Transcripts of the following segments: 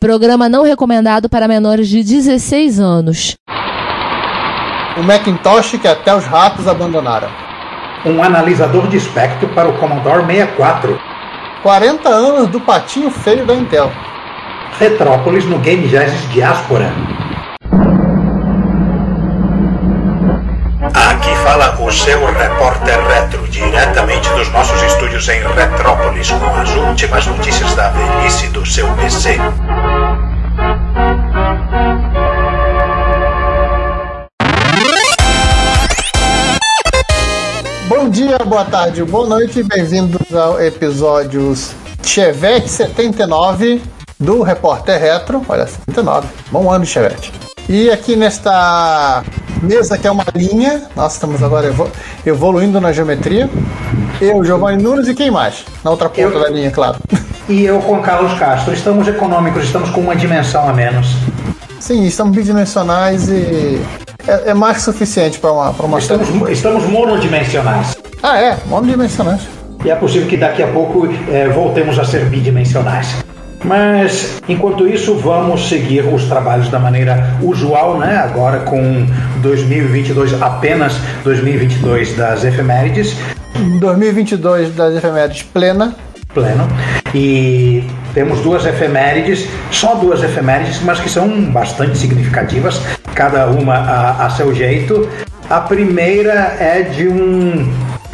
Programa não recomendado para menores de 16 anos. O Macintosh que até os ratos abandonaram. Um analisador de espectro para o Commodore 64. 40 anos do patinho feio da Intel. Retrópolis no Game Jazz Diaspora. Seu repórter retro, diretamente dos nossos estúdios em Retrópolis, com as últimas notícias da velhice do seu PC. Bom dia, boa tarde, boa noite, bem-vindos ao episódio Chevette 79 do Repórter Retro. Olha, 79, bom ano, Chevette. E aqui nesta mesa que é uma linha, nós estamos agora evolu evoluindo na geometria. Eu, Giovanni Nunes e quem mais? Na outra ponta eu, da linha, claro. E eu, Juan Carlos Castro. Estamos econômicos, estamos com uma dimensão a menos. Sim, estamos bidimensionais e é, é mais que suficiente para uma, pra uma estamos, estamos monodimensionais. Ah, é, monodimensionais. E é possível que daqui a pouco é, voltemos a ser bidimensionais. Mas enquanto isso, vamos seguir os trabalhos da maneira usual, né? Agora com 2022, apenas 2022 das efemérides. 2022 das efemérides plena. Pleno. E temos duas efemérides, só duas efemérides, mas que são bastante significativas, cada uma a, a seu jeito. A primeira é de um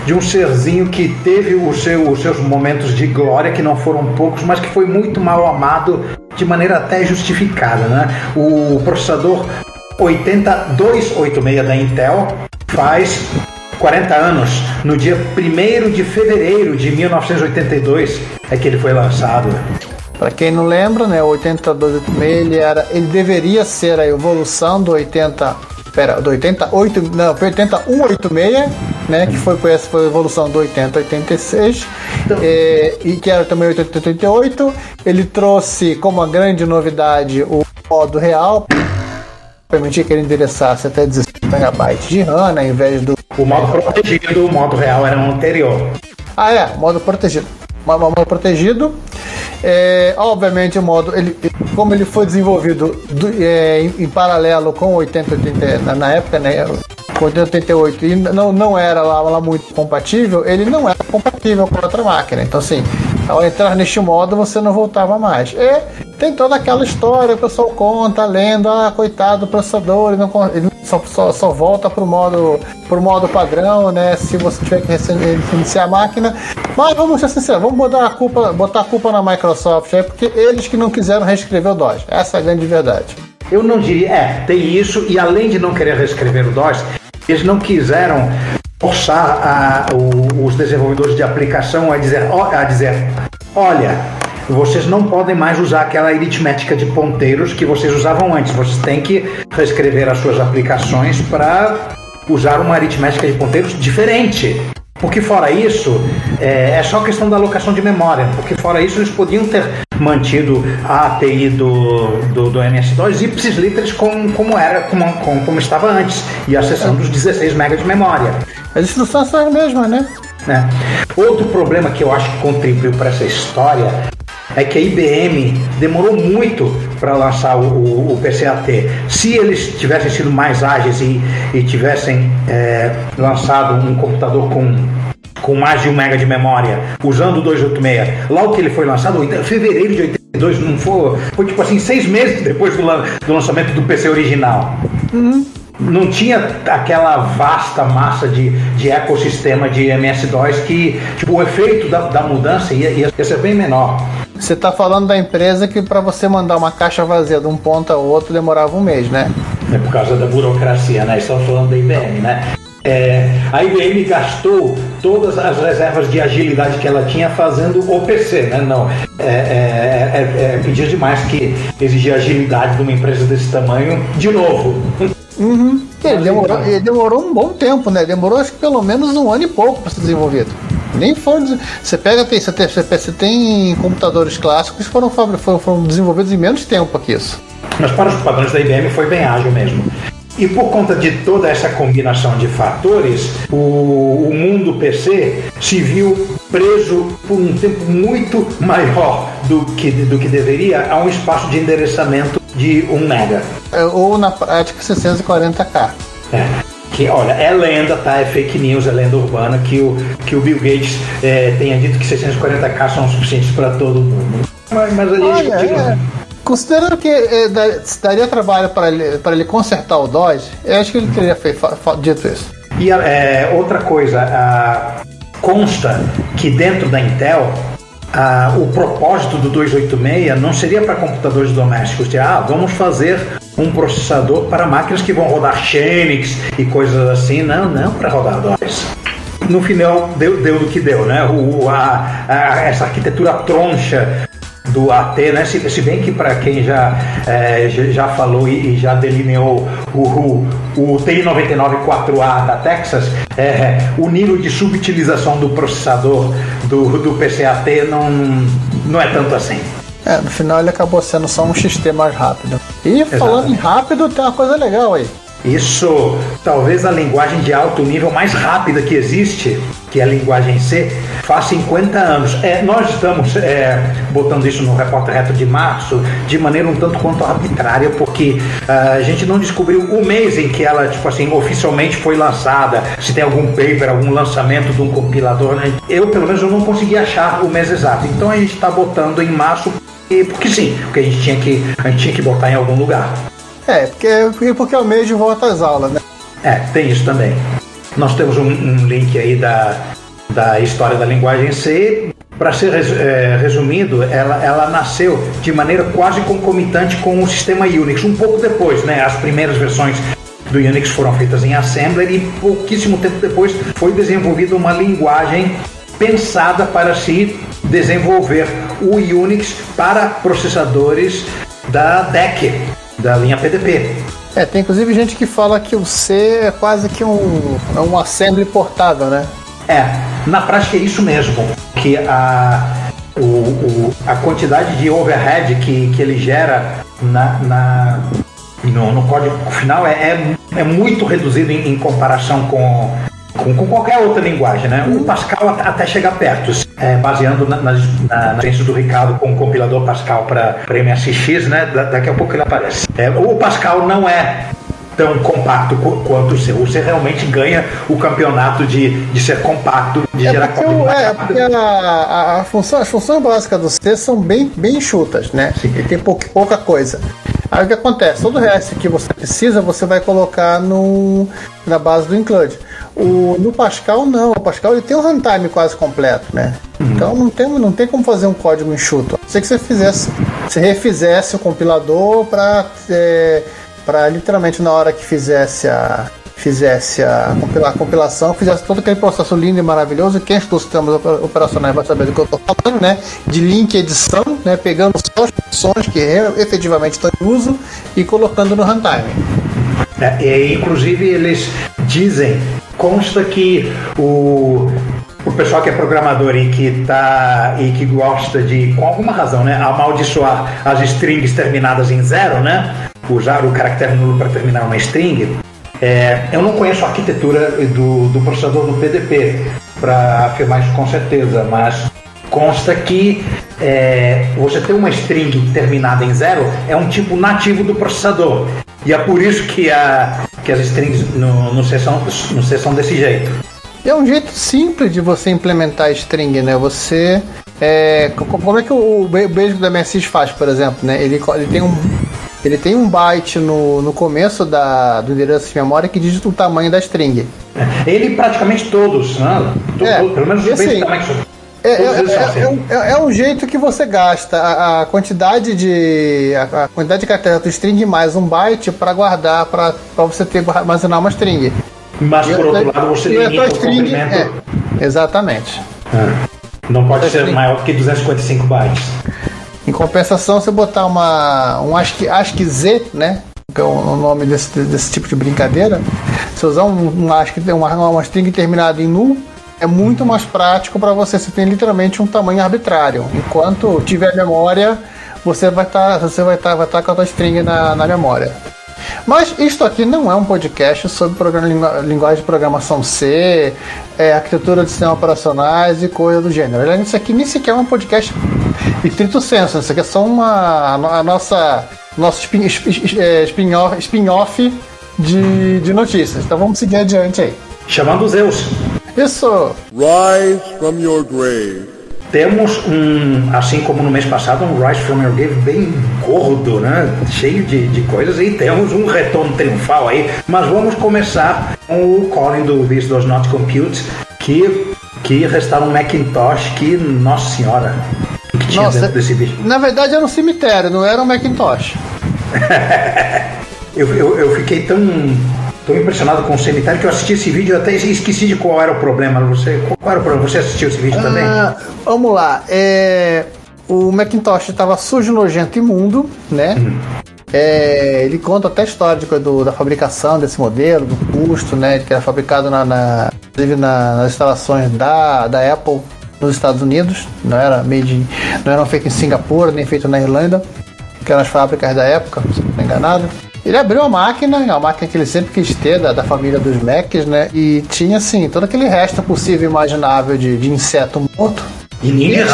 de um serzinho que teve seu, os seus momentos de glória, que não foram poucos, mas que foi muito mal amado de maneira até justificada. Né? O processador 8286 da Intel faz 40 anos. No dia 1 de fevereiro de 1982 é que ele foi lançado. Para quem não lembra, né, o 8286 ele era, ele deveria ser a evolução do 80 Pera, do 88, não, foi 8186, né? Que foi, essa foi a evolução do 8086, então. é, e que era também 8088. Ele trouxe como uma grande novidade o modo real, permitir que ele endereçasse até 16 MB de RAM, né, ao invés do. O modo protegido, o modo real era o anterior. Ah, é, modo protegido. Modo protegido. É, obviamente o modo, ele, como ele foi desenvolvido do, é, em, em, paralelo com o 8080 na, na época, né? Com 8088 e não, não era lá, lá muito compatível, ele não era compatível com outra máquina. Então assim, ao entrar neste modo você não voltava mais. E tem toda aquela história, o pessoal conta, lendo, ah, coitado do processador, ele, não, ele só, só, só volta pro modo, pro modo padrão, né? Se você tiver que iniciar a máquina. Mas vamos ser sinceros, vamos botar a culpa, botar a culpa na Microsoft, é porque eles que não quiseram reescrever o DOS. Essa é a grande verdade. Eu não diria, é, tem isso, e além de não querer reescrever o DOS, eles não quiseram forçar a, o, os desenvolvedores de aplicação a dizer, a dizer olha, vocês não podem mais usar aquela aritmética de ponteiros que vocês usavam antes. Vocês têm que reescrever as suas aplicações para usar uma aritmética de ponteiros diferente. Porque fora isso, é, é, só questão da alocação de memória. Porque fora isso, eles podiam ter mantido a API do, do, do MS-DOS ipsis literis como, como era, como, como, como, estava antes, e acessando os 16 MB de memória. As instruções são as mesmas, né? né? Outro problema que eu acho que contribuiu para essa história é que a IBM demorou muito para lançar o, o, o, PCAT. Se eles tivessem sido mais ágeis e, e tivessem é, lançado um computador com com mais de um mega de memória, usando o 286, logo que ele foi lançado, em fevereiro de 82, não foi, foi tipo assim, seis meses depois do, do lançamento do PC original. Uhum não tinha aquela vasta massa de, de ecossistema de MS-DOS que tipo, o efeito da, da mudança ia, ia ser bem menor. Você está falando da empresa que para você mandar uma caixa vazia de um ponto ao outro demorava um mês, né? É por causa da burocracia, né? Estamos falando da IBM, né? É, a IBM gastou todas as reservas de agilidade que ela tinha fazendo o PC, né? Não, é, é, é, é pedir demais que exigir agilidade de uma empresa desse tamanho de novo. Uhum. Ele demorou, ele demorou um bom tempo, né? Demorou acho que pelo menos um ano e pouco para ser desenvolvido. Nem foram. Você pega, tem, você, tem, você tem computadores clássicos que foram, foram, foram desenvolvidos em menos tempo que isso. Mas para os padrões da IBM foi bem ágil mesmo. E por conta de toda essa combinação de fatores, o, o mundo PC se viu preso por um tempo muito maior do que, do que deveria a um espaço de endereçamento de 1 mega. É, ou na prática 640k. É. Que, olha, é lenda, tá? É fake news, é lenda urbana que o, que o Bill Gates é, tenha dito que 640k são suficientes para todo mundo. Mas, mas a gente Olha, é, Considerando que é, daria trabalho para ele, ele consertar o Dodge, eu acho que ele teria feito, dito isso. E é, outra coisa, a, consta que dentro da Intel o propósito do 286 não seria para computadores domésticos, de ah, vamos fazer um processador para máquinas que vão rodar Xenix e coisas assim. Não, não para rodar DOS. No final deu, deu do que deu, né? O, a, a, essa arquitetura troncha do AT, né? Se, se bem que para quem já, é, já falou e, e já delineou o, o, o TI-99 4A da Texas, é, o nível de subutilização do processador do, do PCAT não, não é tanto assim. É, no final ele acabou sendo só um XT mais rápido. E falando em rápido, tem uma coisa legal aí. Isso, talvez a linguagem de alto nível mais rápida que existe, que é a linguagem C, faz 50 anos. É, nós estamos é, botando isso no repórter reto de março de maneira um tanto quanto arbitrária, porque uh, a gente não descobriu o mês em que ela, tipo assim, oficialmente foi lançada, se tem algum paper, algum lançamento de um compilador. Né? Eu, pelo menos, eu não consegui achar o mês exato. Então a gente está botando em março porque sim, porque a gente tinha que, a gente tinha que botar em algum lugar. É, porque, porque é o mês de volta às aulas, né? É, tem isso também. Nós temos um, um link aí da, da história da linguagem C. Para ser é, resumido, ela, ela nasceu de maneira quase concomitante com o sistema Unix, um pouco depois, né? As primeiras versões do Unix foram feitas em assembler e pouquíssimo tempo depois foi desenvolvida uma linguagem pensada para se desenvolver o Unix para processadores da DEC, da linha PDP. É, tem inclusive gente que fala que o C é quase que um, é um assembly portável, né? É, na prática é isso mesmo, que a, o, o, a quantidade de overhead que, que ele gera na, na no, no, código final é, é, é muito reduzido em, em comparação com, com, com, qualquer outra linguagem, né? O Pascal até chegar perto, é, baseando na, na, na, na do Ricardo com o compilador Pascal para MSX, né? Da, daqui a pouco ele aparece. É, o Pascal não é tão compacto quanto o seu. Você realmente ganha o campeonato de, de ser compacto, de é gerar código. É, porque a, a, a, função, as funções básicas do C são bem, bem enxutas, né? Sim. E tem pouca, pouca coisa. Aí o que acontece? Todo o resto que você precisa, você vai colocar no, na base do include. O, no Pascal, não. O Pascal ele tem um runtime quase completo, né? Uhum. Então não tem, não tem como fazer um código enxuto. A não ser que você fizesse, você refizesse o compilador para é, para literalmente na hora que fizesse a fizesse a, a compilação, fizesse todo aquele processo lindo e maravilhoso. Quem estuda sistemas operacionais vai saber do que eu estou falando, né? De link edição, né? Pegando só as funções que efetivamente estão em uso e colocando no runtime. É, e, inclusive eles dizem, consta que o o pessoal que é programador e que tá e que gosta de, com alguma razão, né, amaldiçoar as strings terminadas em zero, né, usar o caractere nulo para terminar uma string, é, eu não conheço a arquitetura do, do processador do PDP para afirmar isso com certeza, mas consta que é, você ter uma string terminada em zero é um tipo nativo do processador. E é por isso que, a, que as strings no, no, C são, no C são desse jeito. É um jeito simples de você implementar string, né? Você. É, como é que o beijo da MSX faz, por exemplo, né? Ele, ele tem um. Ele tem um byte no, no começo da, do endereço de memória que diz o tamanho da string. Ele praticamente todos, né? é, pelo menos os assim, é, é, é, é, é, um jeito que você gasta a, a quantidade de a, a, quantidade de caracteres do string mais um byte para guardar para você ter armazenar uma string. Mas por outro lado você limita o string, é, Exatamente. Não pode ser maior que 255 bytes. Em compensação, você botar uma um ASCII, Z, né? Que é o nome desse, desse tipo de brincadeira. Se usar um, um uma, uma string terminada em null, é muito mais prático para você. Você tem literalmente um tamanho arbitrário. Enquanto tiver memória, você vai estar, tá, você vai estar, tá, vai tá com a tua string na, na memória. Mas isto aqui não é um podcast sobre linguagem de programação C, é, arquitetura de sistemas operacionais e coisa do gênero. Isso aqui nem sequer é um podcast estrito senso, isso aqui é só uma, a nossa nosso spin-off é, spin spin de, de notícias. Então vamos seguir adiante aí. Chamando os Zeus. Isso! Rise from your grave. Temos um, assim como no mês passado, um Rise from Your Grave bem gordo, né? Cheio de, de coisas, e temos um retorno triunfal aí. Mas vamos começar com o Colin do This Does Not Compute, que, que restaura um Macintosh que, nossa senhora, o que tinha nossa, dentro desse bicho? Na verdade era um cemitério, não era um Macintosh. eu, eu, eu fiquei tão Estou impressionado com o cemitério que eu assisti esse vídeo e até esqueci de qual era o problema. Você, qual era o problema? Você assistiu esse vídeo também? Ah, vamos lá. É, o Macintosh estava sujo, nojento, imundo, né? Uhum. É, ele conta até a história de, do, da fabricação desse modelo, do custo, né? Que era fabricado na, na, na, nas instalações da, da Apple nos Estados Unidos. Não era made, não eram feitos em Singapura nem feito na Irlanda, que eram as fábricas da época, se não estou enganado. Ele abriu a máquina, a máquina que ele sempre quis ter, da, da família dos Macs, né? E tinha, assim, todo aquele resto possível e imaginável de, de inseto morto. E ninguém.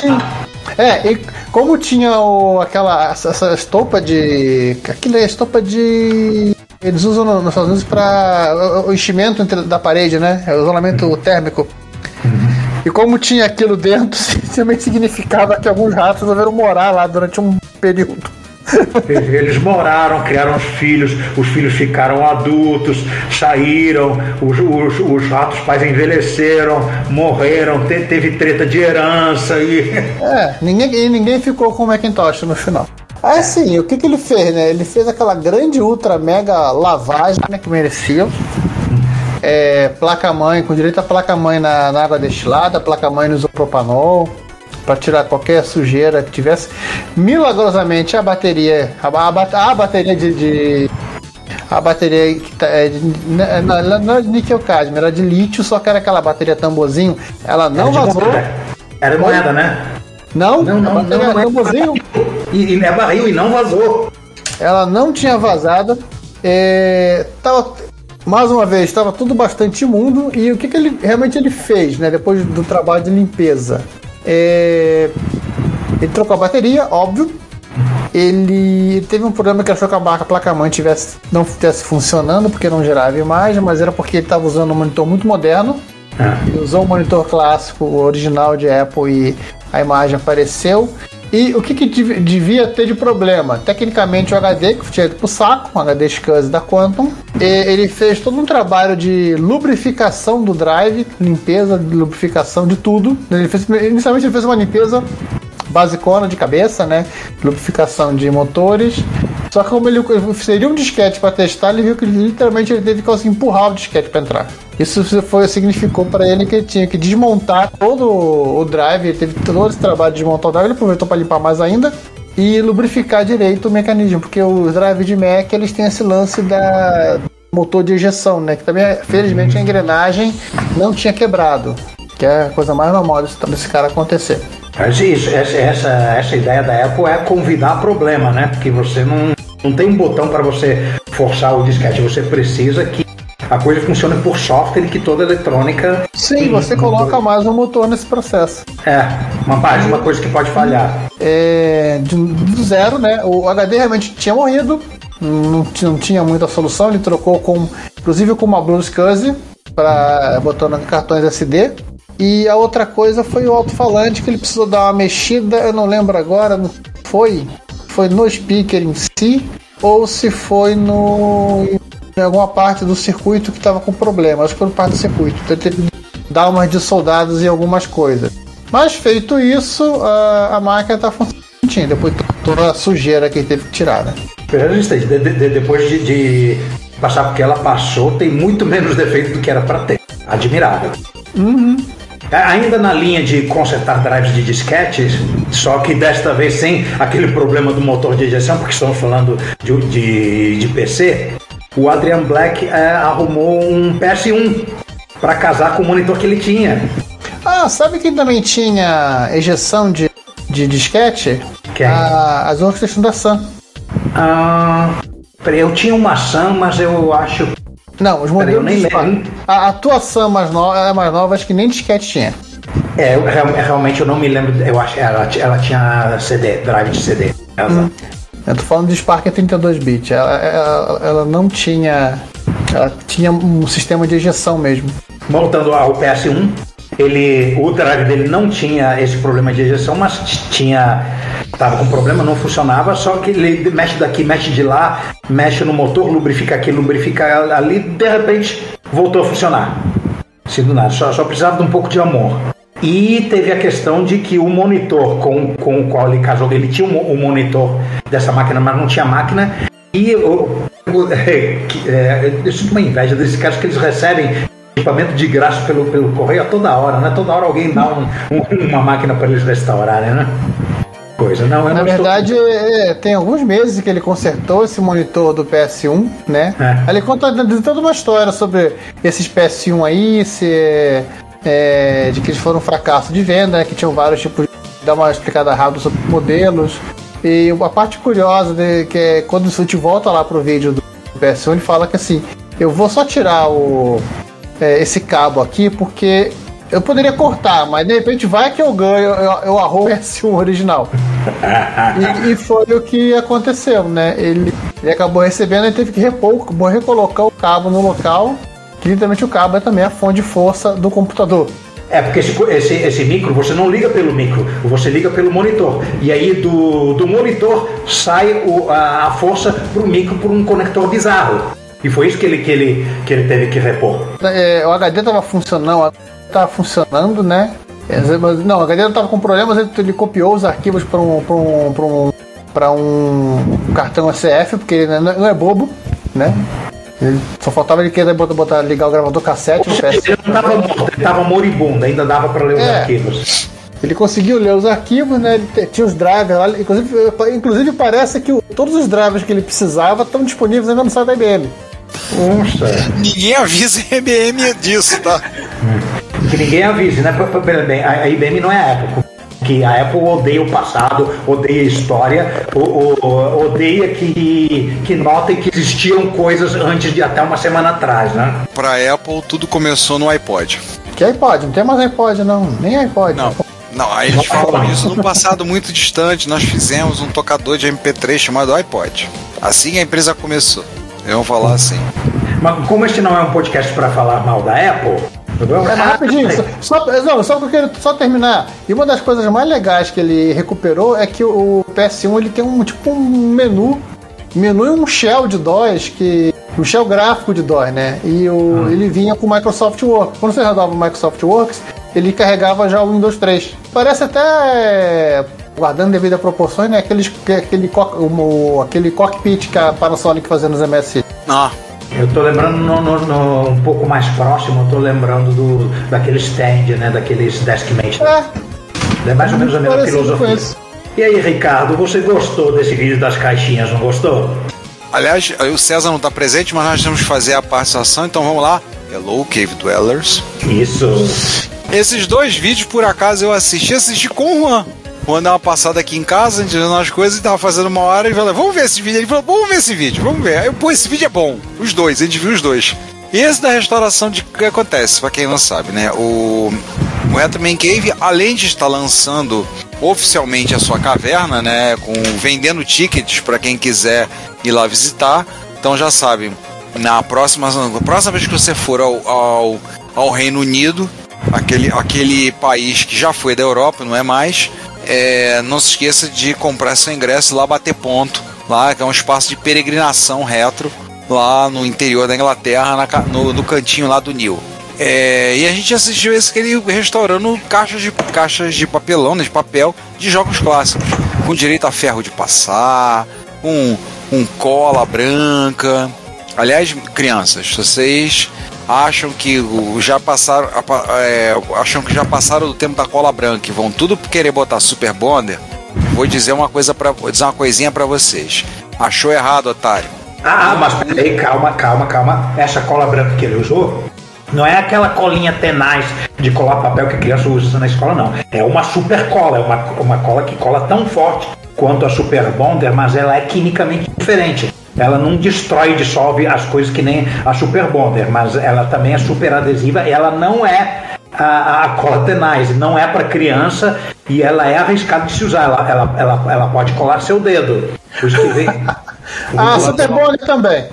É, e como tinha o, aquela essa, essa estopa de. Aquilo é estopa de. Eles usam nos Estados Unidos para o enchimento da parede, né? É o isolamento uhum. térmico. Uhum. E como tinha aquilo dentro, também significava que alguns ratos resolveram morar lá durante um período. Eles moraram, criaram os filhos, os filhos ficaram adultos, saíram, os, os, os ratos pais envelheceram, morreram, te, teve treta de herança e. É, ninguém, ninguém ficou com o Macintosh no final. Aí sim, o que, que ele fez, né? Ele fez aquela grande, ultra, mega lavagem né, que merecia. É, placa-mãe, com direito a placa-mãe na, na, água destilada, placa-mãe no isopropanol para tirar qualquer sujeira que tivesse. Milagrosamente a bateria, a, a, a bateria de, de, a bateria tá, é de, né, não, não é de níquel cadmio, era de lítio, só que era aquela bateria tamborzinho, ela não era vazou. Era moeda, né? Não, não, não, não, não tamborzinho. E, e é barril e não vazou. Ela não tinha vazado. É, tava, mais uma vez, estava tudo bastante imundo. E o que, que ele realmente ele fez, né? Depois do trabalho de limpeza? É... Ele trocou a bateria, óbvio. Ele teve um problema que achou que a placa-mãe tivesse, não estivesse funcionando porque não gerava imagem, mas era porque ele estava usando um monitor muito moderno. Ele usou um monitor clássico, original de Apple, e a imagem apareceu. E o que, que devia ter de problema? Tecnicamente o HD, que tinha ido pro saco, um HD SCSI da Quantum, ele fez todo um trabalho de lubrificação do drive, limpeza, lubrificação de tudo. Ele fez, inicialmente ele fez uma limpeza basicona de cabeça, né? Lubrificação de motores. Só que como ele seria um disquete para testar, ele viu que literalmente ele teve que conseguir empurrar o disquete para entrar. Isso foi, significou para ele que ele tinha que desmontar todo o drive, ele teve todo esse trabalho de desmontar o drive, ele aproveitou para limpar mais ainda e lubrificar direito o mecanismo, porque os drives de Mac eles têm esse lance da motor de ejeção, né? Que também, felizmente, a engrenagem não tinha quebrado, que é a coisa mais normal desse, cara acontecer. Mas isso, essa, essa, essa ideia da Apple é convidar problema, né? Porque você não, não tem um botão para você forçar o disquete, você precisa que a coisa funcione por software que toda eletrônica. Sim, você coloca mais um motor nesse processo. É, uma, mais uma coisa que pode falhar. É, do zero, né? O HD realmente tinha morrido, não, não tinha muita solução, ele trocou com, inclusive com uma Blues SCSI, para botando cartões SD. E a outra coisa foi o alto-falante que ele precisou dar uma mexida, eu não lembro agora, foi foi no speaker em si ou se foi no em alguma parte do circuito que estava com problema. Acho que foi parte do circuito. Então teve que dar umas de soldados em algumas coisas. Mas feito isso, a, a máquina está funcionando depois de toda a sujeira que teve que tirar. Né? De, de, depois de, de, passar porque ela passou, tem muito menos defeito do que era para ter. Admirável. Uhum. É, ainda na linha de consertar drives de disquetes, só que desta vez sem aquele problema do motor de ejeção, porque estamos falando de, de, de PC, o Adrian Black é, arrumou um PS1 para casar com o monitor que ele tinha. Ah, sabe quem também tinha ejeção de, de disquete? Quem? A, as workstations da Sun. Ah, Eu tinha uma SAM, mas eu acho. Não, os Peraí, eu modelos nem lembro. A, a tua SAM mais nova, é mais nova, acho que nem disquete tinha. É, eu, real- realmente eu não me lembro. Eu acho que ela, ela tinha CD, drive de CD. Ela- Eu tô falando de Spark 32 bit. Ela, ela, ela não tinha. Ela tinha um sistema de ejeção mesmo. Voltando ao PS1, ele, o drive dele não tinha esse problema de ejeção, mas tinha. Tava com problema, não funcionava, só que ele mexe daqui, mexe de lá, mexe no motor, lubrifica aqui, lubrifica ali, de repente voltou a funcionar. Assim do nada, só, só precisava de um pouco de amor. E teve a questão de que o monitor com, com o qual ele casou, ele tinha o mo- o monitor dessa máquina, mas não tinha máquina. E o- é, é, eu sinto uma inveja desses caras que eles recebem equipamento de graça pelo, pelo correio a toda hora, né? Toda hora alguém dá um- um- uma máquina para eles restaurarem, né? Coisa, não, eu Na não estou- verdade, é, tem alguns meses que ele consertou esse monitor do PS1, né? É. Ele conta toda uma história sobre esses PS1 aí, se, é, de que eles foram um fracasso de venda, né? que tinham vários tipos de. dá uma explicada rápida sobre modelos. E a parte curiosa de, que é quando a gente volta lá pro vídeo do PS1, ele fala que assim, eu vou só tirar o, é, esse cabo aqui porque eu poderia cortar, mas de repente vai que eu ganho, eu, eu arrumo o PS1 original. E, e foi o que aconteceu, né? Ele, ele acabou recebendo e teve que repor, recolocar o cabo no local, que literalmente o cabo é também a fonte de força do computador. É, porque esse, esse, esse micro, você não liga pelo micro, você liga pelo monitor. E aí do, do monitor sai o- a, a força pro micro por um conector bizarro. E foi isso que ele, que ele, que ele teve que repor. É, o HD tava funcionando, tava funcionando, né? É, Não, o HD não tava com problemas, ele, ele copiou os arquivos para um, pra um, pra um, pra um cartão SF, porque ele não é- não é bobo, né? Ele- só faltava ele querer botar, botar, ligar o gravador cassete no PS. Ele não estava morto, ele estava moribundo, ainda dava para ler os É. arquivos. Ele conseguiu ler os arquivos, né? Ele tinha os drivers lá. Inclusive, inclusive parece que o- todos os drivers que ele precisava estão disponíveis ainda no site da IBM. Nossa. Ninguém avisa a IBM disso, tá? Que ninguém avise, né? A a IBM não é a Apple. Que a Apple odeia o passado, odeia a história, o- o- o- odeia que, que notem que existiam coisas antes de até uma semana atrás, né? Pra Apple, tudo começou no iPod. Que iPod? Não tem mais iPod, não. Nem iPod. Não. Não, aí eles falam isso num passado muito distante. Nós fizemos um tocador de MP3 chamado iPod. Assim a empresa começou. Eles vão falar assim. Mas como este não é um podcast para falar mal da Apple, É, mas rapidinho, só, só- não, só que eu quero só terminar. E uma das coisas mais legais que ele recuperou é que o PS1 ele tem um tipo um menu, menu e um shell de DOS que um shell gráfico de DOS, né? E o, ele vinha com o Microsoft Works. Quando você rodava o Microsoft Works, ele carregava já o Windows 3. Parece até guardando devido a proporções, né? Aqueles, aquele, co- o- aquele cockpit que a Panasonic fazia nos MSI. Ah, Eu tô lembrando no, no- no- um pouco mais próximo, eu tô lembrando do, daquele stand, né? Daqueles deskmates. É, É mais ou menos a mesma filosofia. E aí, Ricardo, você gostou desse vídeo das caixinhas, não gostou? aliás, o César não tá presente, mas nós temos que fazer a participação, então vamos lá. Hello, Cave Dwellers. Isso. Esses dois vídeos, por acaso, eu assisti, assisti com o Juan. Deu uma passada aqui em casa, entendendo as coisas, e tava fazendo uma hora e falou, vamos ver esse vídeo. Ele falou, vamos ver esse vídeo, vamos ver. Aí, eu, pô, esse vídeo é bom. Os dois, a gente viu os dois. E esse da restauração de que acontece, pra quem não sabe, né? O, o Retro Man Cave, além de estar lançando oficialmente a sua caverna, né? Com vendendo tickets para quem quiser ir lá visitar. Então já sabem, na próxima, na próxima vez que você for ao, ao, ao Reino Unido, aquele, aquele país que já foi da Europa, não é mais, é, não se esqueça de comprar seu ingresso lá bater ponto, lá que é um espaço de peregrinação retro, lá no interior da Inglaterra, na no, no cantinho lá do Nil. É, e a gente assistiu esse que ele restaurando caixas de, caixas de papelão, né, de papel, de jogos clássicos, com direito a ferro de passar, com um cola branca. Aliás, crianças, vocês acham que já passaram, é, acham que já passaram do tempo da cola branca e vão tudo querer botar Super Bonder? Vou dizer uma coisa para dizer uma coisinha para vocês. Achou errado, otário. Ah, mas peraí, calma, calma, calma. Essa cola branca que ele usou não é aquela colinha tenaz de colar papel que a criança usa na escola, não. É uma super cola, é uma, uma cola que cola tão forte quanto a Super Bonder, mas ela é quimicamente diferente. Ela não destrói e dissolve as coisas que nem a Super Bonder, mas ela também é super adesiva. Ela não é a, a cola tenaz, não é para criança e ela é arriscada de se usar. Ela, ela, ela, ela pode colar seu dedo. Que vem- Ah, Super Bowl também.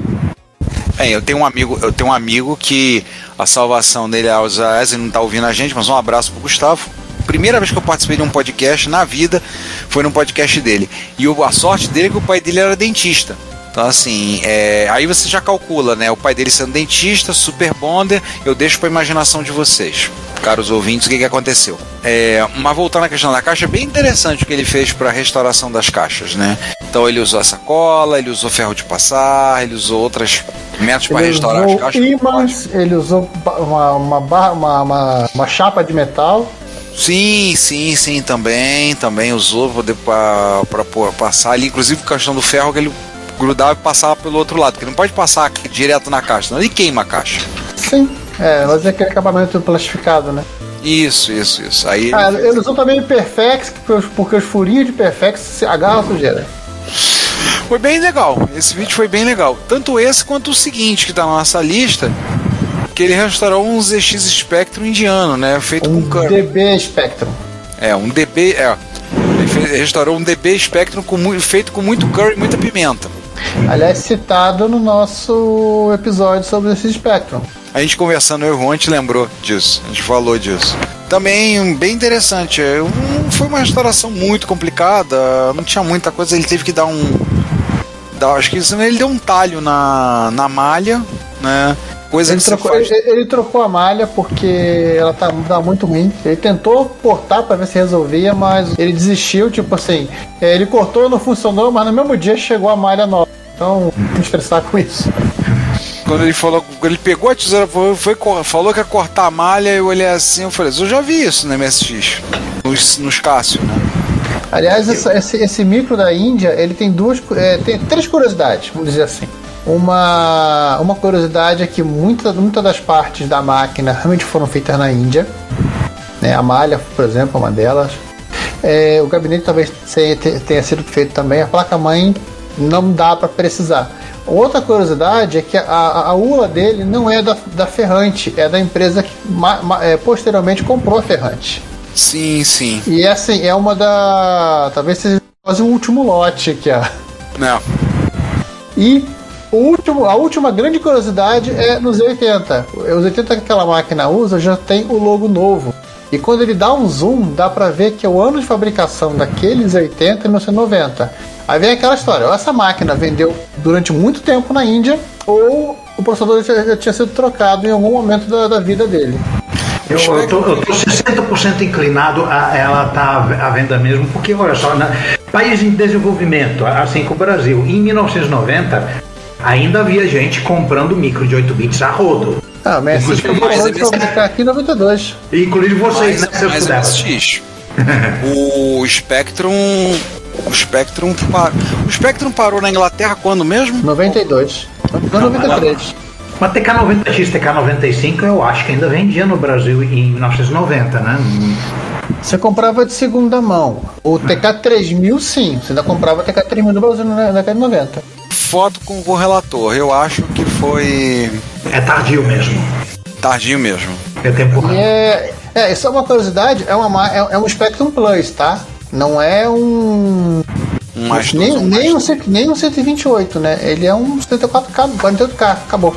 Bem, eu tenho um amigo, eu tenho um amigo que a salvação dele é a Osaese, não tá ouvindo a gente, mas um abraço pro Gustavo. Primeira vez que eu participei de um podcast na vida foi num podcast dele. E a sorte dele é que o pai dele era dentista. Então, assim, é, aí você já calcula, né? O pai dele sendo dentista, super bonder, eu deixo pra imaginação de vocês, caros ouvintes, o que, que aconteceu. É, mas voltando à questão da caixa, é bem interessante o que ele fez para a restauração das caixas, né? Então, ele usou a sacola, ele usou ferro de passar, ele usou outros métodos para restaurar as caixas. ímãs, ele usou uma, uma, barra- uma, uma, uma chapa de metal. Sim, sim, sim, também, também usou pôr- passar ali, inclusive a questão do ferro que ele grudava e passava pelo outro lado, porque não pode passar direto na caixa, senão ele queima a caixa. Sim, é, mas é aquele acabamento plastificado, né? Isso, isso, isso. Aí Ah, ele usou também o Perfex, porque os, furinhos de Perfex se agarram a sujeira. foi bem legal. Esse vídeo foi bem legal. Tanto esse quanto o seguinte que tá na nossa lista, que ele restaurou um ZX Spectrum indiano, né? Feito Um com curry. DB Spectrum. É, um DB. É, ele restaurou um DB Spectrum com, feito com muito curry e muita pimenta. Aliás, citado no nosso episódio sobre esse Spectrum. A gente conversando, eu e o Juan, a gente lembrou disso. A gente falou disso. Também, bem interessante. é, foi uma restauração muito complicada. Não tinha muita coisa. Ele teve que dar um. Dar, acho que isso, ele deu um talho na, na malha, né? Coisa Ele que você trocou, faz. ele, ele trocou a malha porque ela tá, tá muito ruim. Ele tentou cortar pra ver se resolvia, mas ele desistiu. Tipo assim, é, ele cortou, não funcionou, mas no mesmo dia chegou a malha nova. Então, não estressar com isso. Quando ele falou, ele pegou a tesoura, foi, foi falou que ia cortar a malha, eu olhei assim, eu falei, eu já vi isso no MSX, nos, nos Cássio, né? Aliás, essa- esse, esse micro da Índia, ele tem duas, é, tem três curiosidades, vamos dizer assim. Uma, uma curiosidade é que muitas muita das partes da máquina realmente foram feitas na Índia. Né? A malha, por exemplo, é uma delas. É, o gabinete talvez tenha sido feito também. A placa-mãe não dá para precisar. Outra curiosidade é que a, a, ULA dele não é da, da Ferrante, é da empresa que ma- ma- é, posteriormente comprou a Ferrante. Sim, sim. E assim, é uma da. Talvez seja quase o último lote que a. Não. E o último, a última grande curiosidade é nos 80. Os 80 que aquela máquina usa já tem o logo novo. E quando ele dá um zoom, dá pra ver que é o ano de fabricação daqueles 80 e 1990. Aí vem aquela história: ou essa máquina vendeu durante muito tempo na Índia, ou o processador já, já tinha sido trocado em algum momento da, da vida dele. Eu, eu, tô, eu tô 60% inclinado a ela estar à venda mesmo, porque olha só, na, país em desenvolvimento, assim como o Brasil, em 1990 ainda havia gente comprando micro de 8 bits a rodo. Ah, mas esse Inclusive, parou mas de é fabricar aqui em 92. Inclusive vocês, Mas, né, mas é. MSX. o Spectrum. O Spectrum, par- o Spectrum parou na Inglaterra quando mesmo? 92. Não, 93. Mas TK90X, TK95 eu acho que ainda vendia no Brasil em 1990, né? Você comprava de segunda mão. O TK3000, sim. Você ainda comprava o TK3000 no Brasil na década de 90. Foto com o relator. Eu acho que foi É tardio mesmo. tardio mesmo. É tempo E é. É, isso é uma curiosidade. É, uma, ma- é, é um Spectrum Plus, tá? Não é um. Um mais nem, um nem, um, cento- nem um 128, né? Ele é um 74K, 48K, acabou.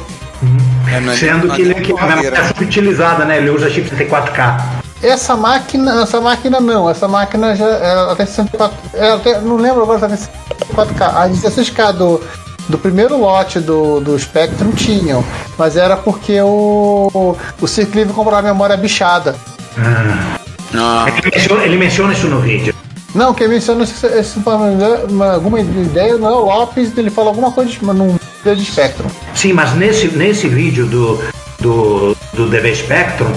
É, não é- Sendo não é que ele nem que a memória torradeira. é subutilizada, né? Ele usa chip 64K. Essa máquina, essa máquina não, essa máquina já ela tem 64, ela tem, não lembro agora se ela tem 64K. A 16K do, do primeiro lote do, do Spectrum tinham, mas era porque o, o Circlive comprou a memória bichada. Ah, Ele menciona, ele menciona isso no vídeo. Não, quem menciona esse, esse, uma, alguma ideia não é o Lopes, ele fala alguma coisa de, num vídeo de Spectrum. Sim, mas nesse, nesse vídeo do, do, do DV Spectrum,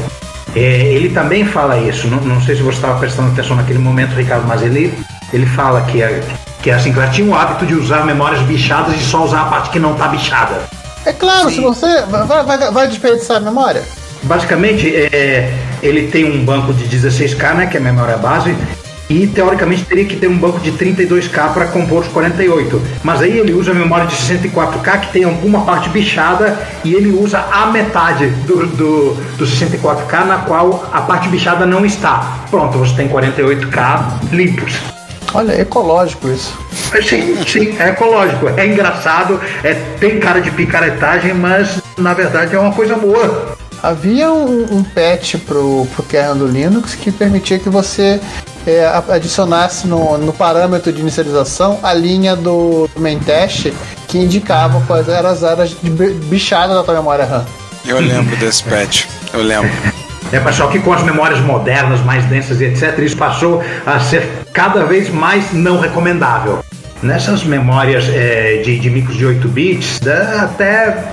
é, ele também fala isso. Não, não sei se você estava prestando atenção naquele momento, Ricardo, mas ele, ele fala que, é, que é assim, que ela tinha o hábito de usar memórias bichadas e só usar a parte que não está bichada. É claro, se você vai, vai, vai desperdiçar a memória. Basicamente, é, ele tem um banco de 16K, né, que é a memória base, e teoricamente teria que ter um banco de 32K para compor os 48. Mas aí ele usa a memória de 64K que tem alguma parte bichada e ele usa a metade do, do, do 64K na qual a parte bichada não está. Pronto, você tem 48K limpos. Olha, é ecológico isso. Sim, sim, é ecológico. É engraçado, é, tem cara de picaretagem, mas na verdade é uma coisa boa. Havia um, um patch pro, pro kernel do Linux que permitia que você é, adicionasse no, no parâmetro de inicialização a linha do, do main teste que indicava quais eram as áreas de bichada da tua memória RAM. Eu lembro desse patch, eu lembro. É, só que com as memórias modernas, mais densas e etc., isso passou a ser cada vez mais não recomendável. Nessas memórias é, de, de micros de 8 bits, até,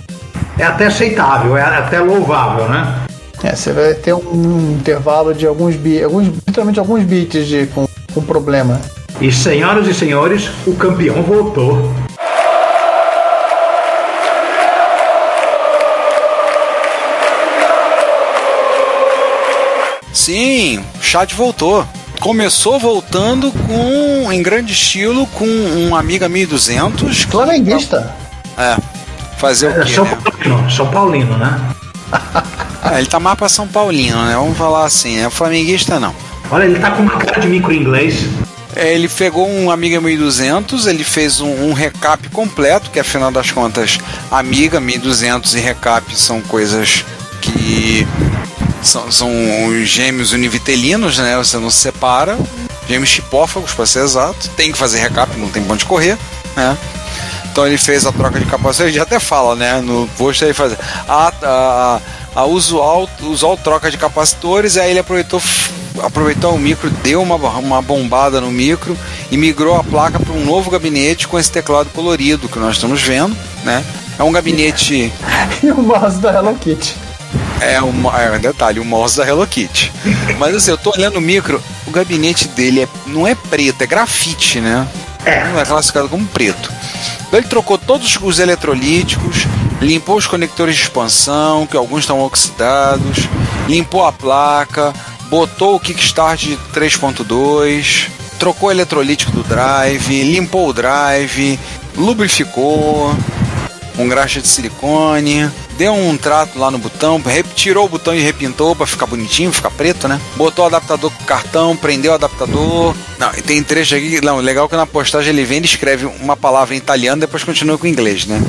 é até aceitável, é até louvável, né? É, você vai ter um intervalo de alguns bits, alguns, literalmente alguns bits de, com, com problema. E senhoras e senhores, o campeão voltou. Sim, o chat voltou. Começou voltando com em grande estilo com um Amiga 1200. Flamenguista. É. Fazer o É, quê, São né? Paulino, São Paulino, né? É, ele tá mais pra São Paulino, né? Vamos falar assim, é flamenguista não. Olha, ele tá com uma cara de micro inglês. É, ele pegou um Amiga 1200, ele fez um, um recap completo, que afinal das contas, Amiga 1200 e recap são coisas que são, são os gêmeos univitelinos, né? Você não se separa. Gêmeos chipófagos, para ser exato. Tem que fazer recap, não tem onde correr, né? Então ele fez a troca de capacitor, ele já até fala, né? No post ele faz a, a, a usual, usual troca de capacitores, aí ele aproveitou, aproveitou o micro, deu uma, uma bombada no micro e migrou a placa para um novo gabinete com esse teclado colorido que nós estamos vendo, né? É um gabinete. E o mouse da Hello Kitty. É um é, detalhe, o mouse da Hello Kitty. Mas assim, eu tô olhando o micro, o gabinete dele é, não é preto, é grafite, né? É. Não é classificado como preto. Então ele trocou todos os eletrolíticos, limpou os conectores de expansão, que alguns estão oxidados, limpou a placa, botou o kickstart de 3.2, trocou o eletrolítico do drive, limpou o drive, lubrificou. Com graxa de silicone, deu um trato lá no botão, tirou o botão e repintou pra ficar bonitinho, ficar preto, né? Botou o adaptador com cartão, prendeu o adaptador. Não, tem trecho aqui, não, legal que na postagem ele vem e escreve uma palavra em italiano, depois continua com inglês, né?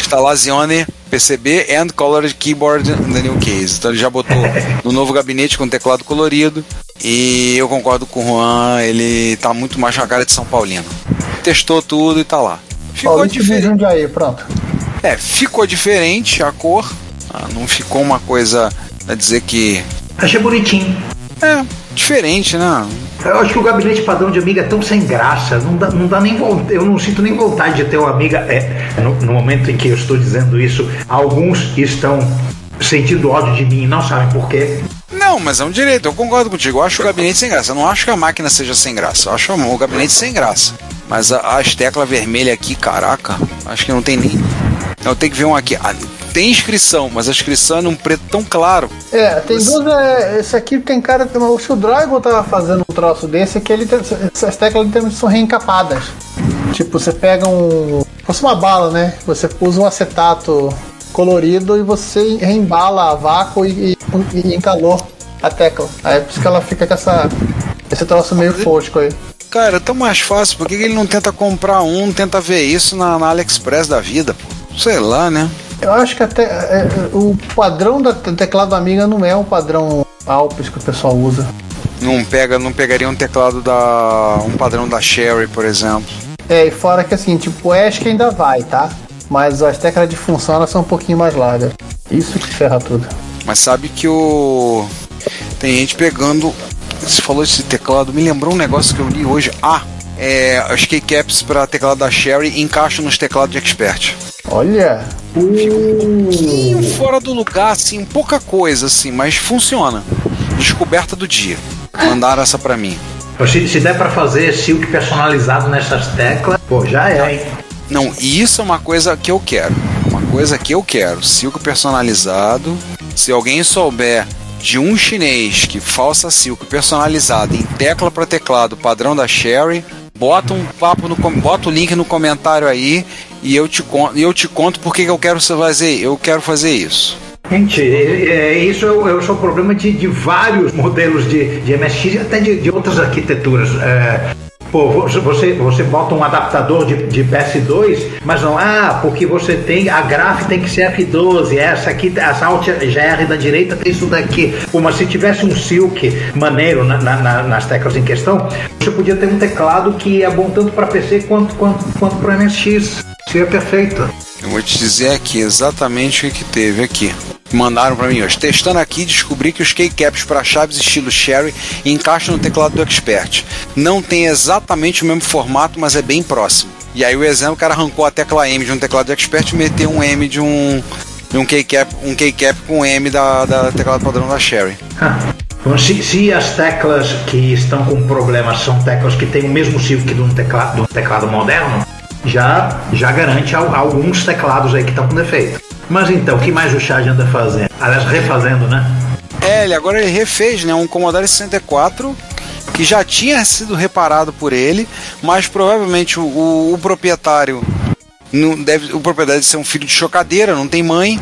Instalazione PCB and colored keyboard in the new case. Então ele já botou no novo gabinete com teclado colorido. E eu concordo com o Juan, ele tá muito mais com a cara de São Paulino. Testou tudo e tá lá. Ficou Paulista diferente. Jundiaí, pronto. É, ficou diferente a cor. Ah, não ficou uma coisa a dizer que. Achei bonitinho. É, diferente, né? Eu acho que o gabinete padrão de amiga é tão sem graça, não dá, não dá nem eu não sinto nem vontade de ter uma amiga. É, no, no momento em que eu estou dizendo isso, alguns estão sentindo ódio de mim e não sabem por quê. Não, mas é um direito, eu concordo contigo. Eu acho o gabinete sem graça. Eu não acho que a máquina seja sem graça. Eu acho o gabinete sem graça. Mas a- as teclas vermelhas aqui, caraca, acho que não tem nem. Eu tenho que ver um aqui. Ah, tem inscrição, mas a inscrição é num preto tão claro. É, tem duas. É, esse aqui tem cara. O se o Dragon tava fazendo um troço desse, aqui ele tem, essas teclas literalmente são reencapadas. Tipo, você pega um. Fosse uma bala, né? Você usa um acetato colorido e você reembala a vácuo e, e, e encalou a tecla. Aí é por isso que ela fica com essa. Esse troço meio fosco aí. Cara, é tão mais fácil. Por que que ele não tenta comprar um, tenta ver isso na, na AliExpress da vida? Pô? Sei lá, né? Eu acho que até é, o padrão da do teclado Amiga não é o padrão Alpes que o pessoal usa. Não pega, não pegaria um teclado da. um padrão da Sherry, por exemplo. É, e fora que assim, tipo, o Ash ainda vai, tá? Mas as teclas de função elas são um pouquinho mais largas. Isso que ferra tudo. Mas sabe que o. Tem gente pegando. Você falou esse teclado, me lembrou um negócio que eu li hoje. Ah, é, as keycaps para teclado da Sherry encaixam nos teclados de Expert. Olha, Um pouquinho fora do lugar, assim, pouca coisa, assim, mas funciona. Descoberta do dia. Mandaram essa pra mim. Se, se der pra fazer silk personalizado nessas teclas, pô, já é, hein? Não, e isso é uma coisa que eu quero. Uma coisa que eu quero. Silco personalizado. Se alguém souber de um chinês que falsa silk personalizada em tecla para teclado padrão da Sherry, bota um papo no bota o link no comentário aí e eu te conto, eu te conto por que que eu quero fazer, eu quero fazer isso. Gente, é, é, isso é o, é o problema de, de vários modelos de, de MSX, até de, de outras arquiteturas. É, pô, você, você, você bota um adaptador de, de PS2, mas não, ah, porque você tem, a graf tem que ser F12, essa aqui, essa Alt GR da direita tem isso daqui. Pô, mas se tivesse um Silk maneiro na- na- na- nas teclas em questão, você podia ter um teclado que é bom tanto para PC quanto, quanto, quanto para MSX. Seria perfeito. Eu vou te dizer aqui exatamente o que teve aqui. Mandaram pra mim hoje. Testando aqui, descobri que os keycaps para chaves estilo Sherry encaixam no teclado do Expert. Não tem exatamente o mesmo formato, mas é bem próximo. E aí o exemplo, o cara arrancou a tecla M de um teclado do Expert e meteu um M de um, de um keycap, um keycap com M da, da teclado padrão da Sherry. Bom, se, se as teclas que estão com problemas são teclas que têm o mesmo silk de um teclado, de um teclado moderno, já, já garante al- alguns teclados aí que estão com defeito. Mas então, o que mais o Chad anda fazendo? Aliás, refazendo, né? É, ele agora ele refez, né, um Commodore 64 que já tinha sido reparado por ele, mas provavelmente o, o- o proprietário não deve, o proprietário deve ser um filho de chocadeira, não tem mãe.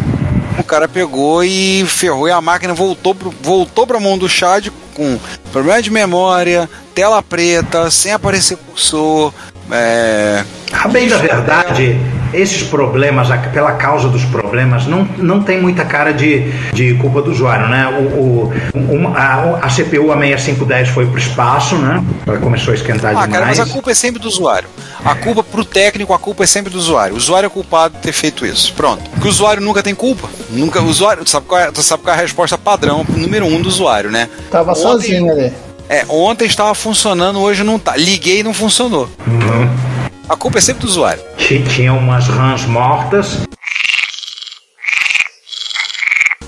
O cara pegou e ferrou e a máquina voltou pro, voltou para mão do Chad com problema de memória, tela preta, sem aparecer cursor, é, A bem da verdade, esses problemas, pela causa dos problemas, não, não tem muita cara de, de culpa do usuário, né? O, o- uma- a, a CPU a 6510 foi pro espaço, né? Ela começou a esquentar Ah, cara, demais. mas a culpa é sempre do usuário. A culpa pro técnico, a culpa é sempre do usuário. O usuário é culpado de ter feito isso. Pronto. Porque o usuário nunca tem culpa. Nunca, o usuário, tu sabe qual é, tu sabe qual é a resposta padrão número um do usuário, né? Tava Ontem- sozinho ali. É, ontem estava funcionando, hoje não tá. Liguei e não funcionou. A culpa é sempre do usuário. Ti- Tinha umas rãs mortas.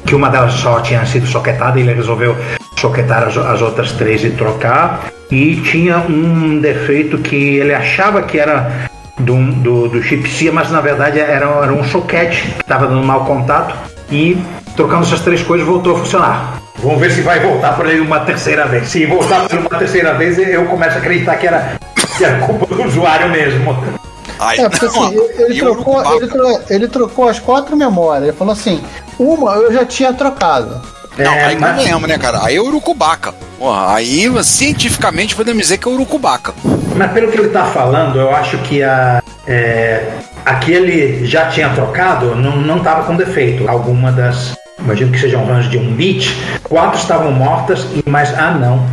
Que uma delas só tinha sido soquetada e ele resolveu soquetar as, as outras três e trocar. E tinha um defeito que ele achava que era do, do, do chip CIA, mas na verdade era, era um soquete que estava dando mau contato. E trocando essas três coisas voltou a funcionar. Vamos ver se vai voltar para ele uma terceira vez. Se voltar para ele uma terceira vez, eu começo a acreditar que era, que era culpa do usuário mesmo. Ai, É, porque assim, não, ele, trocou, ele, tro- ele trocou as quatro memórias. Ele falou assim: uma eu já tinha trocado. Não, É, aí mas- não lembro, né, cara? Aí é urucubaca. Porra, aí cientificamente podemos dizer que é urucubaca. Mas pelo que ele está falando, eu acho que a, é, a que ele já tinha trocado não estava com defeito. Alguma das. Imagino que sejam rãs de um bit. Quatro estavam mortas e mais. Ah, não.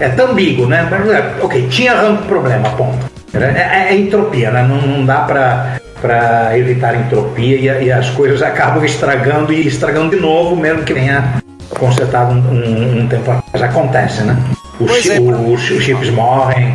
É tão ambíguo, né? Mas, é, ok, tinha com problema, ponto. É, é- é entropia, né? Não, não dá para para evitar entropia e, e as coisas acabam estragando e estragando de novo, mesmo que tenha consertado um, um- um tempo atrás. Acontece, né? Os, chi- é. os- os chips morrem.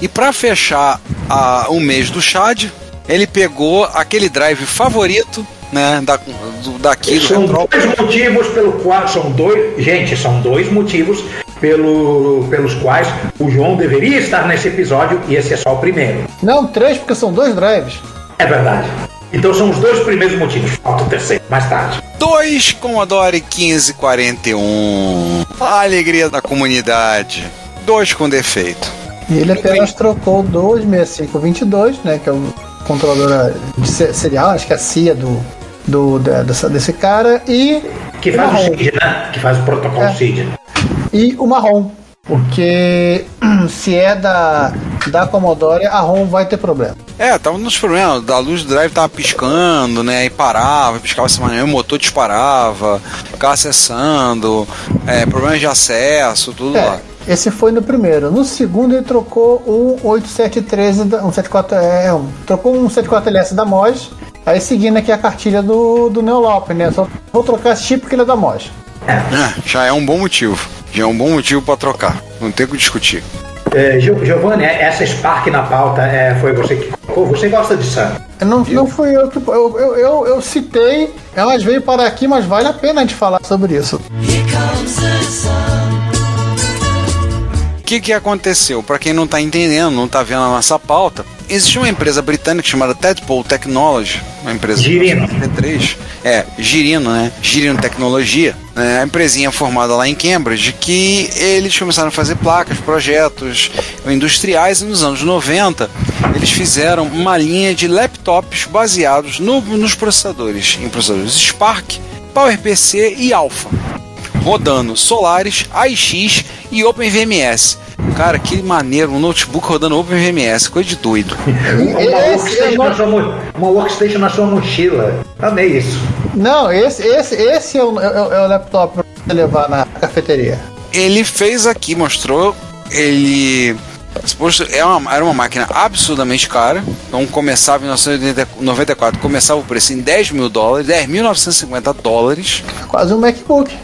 E pra fechar a- o mês do Chad, ele pegou aquele drive favorito, né, da, do, daqui do São Retrópolis. dois motivos pelo qual são dois, gente, são dois motivos pelo, pelos quais o João deveria estar nesse episódio e esse é só o primeiro. Não, três, porque são dois drives. É verdade. Então são os dois primeiros motivos. Falta o terceiro, mais tarde. Dois Commodore 1541. A alegria da comunidade. Dois com defeito. E ele apenas trocou o 26522, né? Que é o controlador de se- serial, acho que é a CIA do, do, dessa- desse cara, e, Que faz o. CID, né? Que faz o protocolo É. CID. E o marrom. Porque se é da, da Commodore, a ROM vai ter problema. É, tava nos problemas. Da luz do drive tava piscando, né? E parava, piscava essa maneira, o motor disparava, ficava acessando, é, problemas de acesso, tudo lá. É, esse foi no primeiro. No segundo ele trocou um 8713, da- um 74, é, um, trocou um 74LS da MOS, aí seguindo aqui a cartilha do, do Neolop, né? Só vou trocar esse chip porque ele é da MOS. É, já é um bom motivo. Já é um bom motivo pra trocar. Não tem o que discutir. É, Gio- Giovanni, essa Spark na pauta é, foi você que colocou? Você gosta de Sun? Não, não fui eu que. Eu, eu, eu, eu citei, elas veio para aqui, mas vale a pena a gente falar sobre isso. Que que aconteceu? Para quem não tá entendendo, não tá vendo a nossa pauta, existe uma empresa britânica chamada Tadpole Technology, uma empresa Girino. T3, é, Girino, né? Girino Tecnologia, né? A empresinha formada lá em Cambridge, que eles começaram a fazer placas, projetos industriais e nos anos 90 eles fizeram uma linha de laptops baseados no- nos processadores, em processadores Spark, PowerPC e Alpha rodando Solaris, AIX e OpenVMS. Cara, que maneiro, um notebook rodando OpenVMS, coisa de doido. Uma workstation, é na sua, mo- uma workstation na sua mochila. Amei isso. Não, esse, esse, esse é, o, é o- é o laptop pra você levar na cafeteria. Ele fez aqui, mostrou, ele suposto- é uma- era uma máquina absurdamente cara. Então começava em 1994, começava o preço em 10 mil dólares, 10.950 dólares. Quase um MacBook.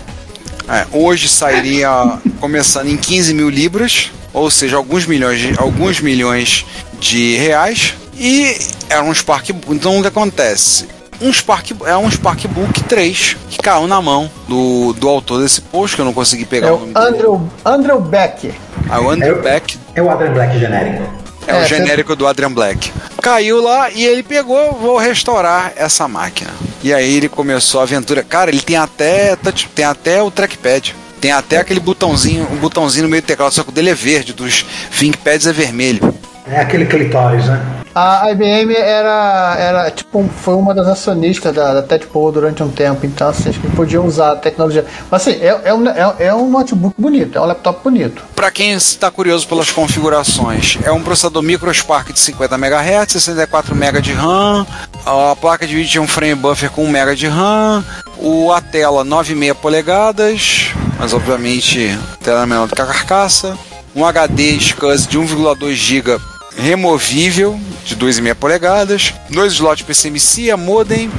É, hoje sairia começando em 15 mil libras, ou seja, alguns milhões de, alguns milhões de reais. E era um Spark. Então o que acontece? Um Spark, é um Sparkbook 3 que caiu na mão do, do autor desse post, que eu não consegui pegar É o. Andrew, Andrew Beck. Ah, o Andrew Beck. É o Adrian Black genérico. É, o É, genérico do Adrian Black. Caiu lá e ele pegou, vou restaurar essa máquina. E aí ele começou a aventura. Cara, ele tem até tem até o trackpad. Tem até aquele botãozinho, um botãozinho no meio do teclado, só que o dele é verde, dos ThinkPads é vermelho. É aquele clitóris, né? A IBM era, era tipo, foi uma das acionistas da, da durante um tempo, então assim, acho que podia usar a tecnologia. Mas assim, é, é, um, é, é um notebook bonito, é um laptop bonito. Para quem está curioso pelas configurações, é um processador MicroSpark de 50 MHz, 64 MB de RAM, a placa de vídeo é um frame buffer com 1 MB de RAM, o, a tela 9,5 polegadas, mas obviamente a tela é menor do que a carcaça, um HD SCSI de 1,2 GB removível de 2,5 polegadas, dois slots PCMC, a modem,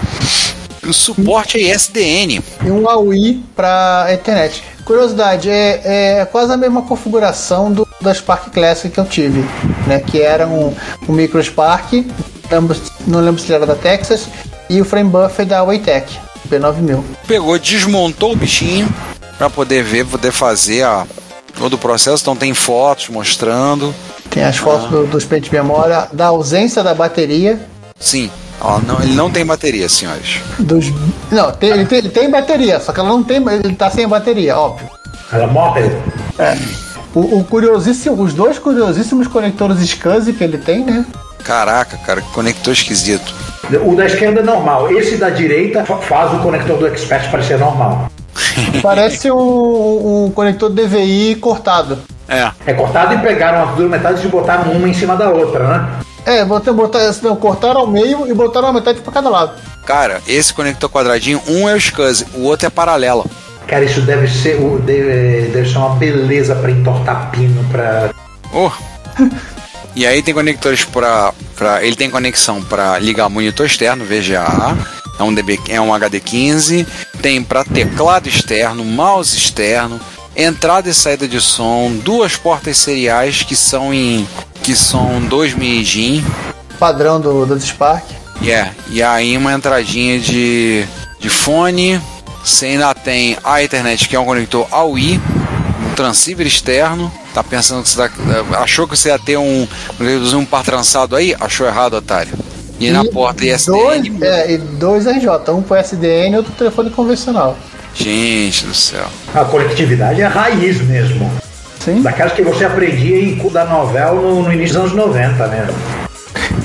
o suporte a ISDN. E um AUI para internet. Curiosidade, é, é quase a mesma configuração do, da Spark Classic que eu tive, né? Que era um, um micro Spark, não lembro se era da Texas, e o frame buffer da Waytech, P9000. pegou, desmontou o bichinho para poder ver, poder fazer a, todo o processo. Então tem fotos mostrando. Tem as fotos do, dos pentes de memória, da ausência da bateria, Sim, ó, não, ele não tem bateria, senhores. dos. Não, tem- ele, tem, ele tem bateria, só que ela não tem. Ele tá sem bateria, óbvio. Ela morre. O, o curiosíssimo, os dois curiosíssimos conectores SCSI que ele tem, né? Caraca, cara, que conector esquisito. O da esquerda é normal. Esse da direita fa- faz o conector do Expert parecer normal. Parece um, um conector DVI cortado. É, É cortado e pegaram as duas metades e botaram uma em cima da outra, né? É, botar, botar, não, cortaram ao meio e botaram a metade pra cada lado. cara, esse conector quadradinho, um é o SCSI, o outro é paralelo. Cara, isso deve ser, deve, deve ser uma beleza pra entortar pino, pra. Oh. E aí tem conectores para para ele tem conexão para ligar monitor externo VGA, é um DB, é um HD15, tem para teclado externo, mouse externo, entrada e saída de som, duas portas seriais que são em que são 2 mini Padrão do, do Spark. yeah, e aí uma entradinha de de fone, você ainda tem a Ethernet que é um conector AUI, um transceiver externo. Tá pensando que você tá- achou que você ia ter um um par trançado aí? Achou errado, otário. E, na porta ISDN. Dois, é, e dois RJ, um pro SDN e outro telefone convencional. Gente do céu. A conectividade é raiz mesmo. Sim. Daquelas que você aprendia em cu da novela no, no início dos anos 90 mesmo.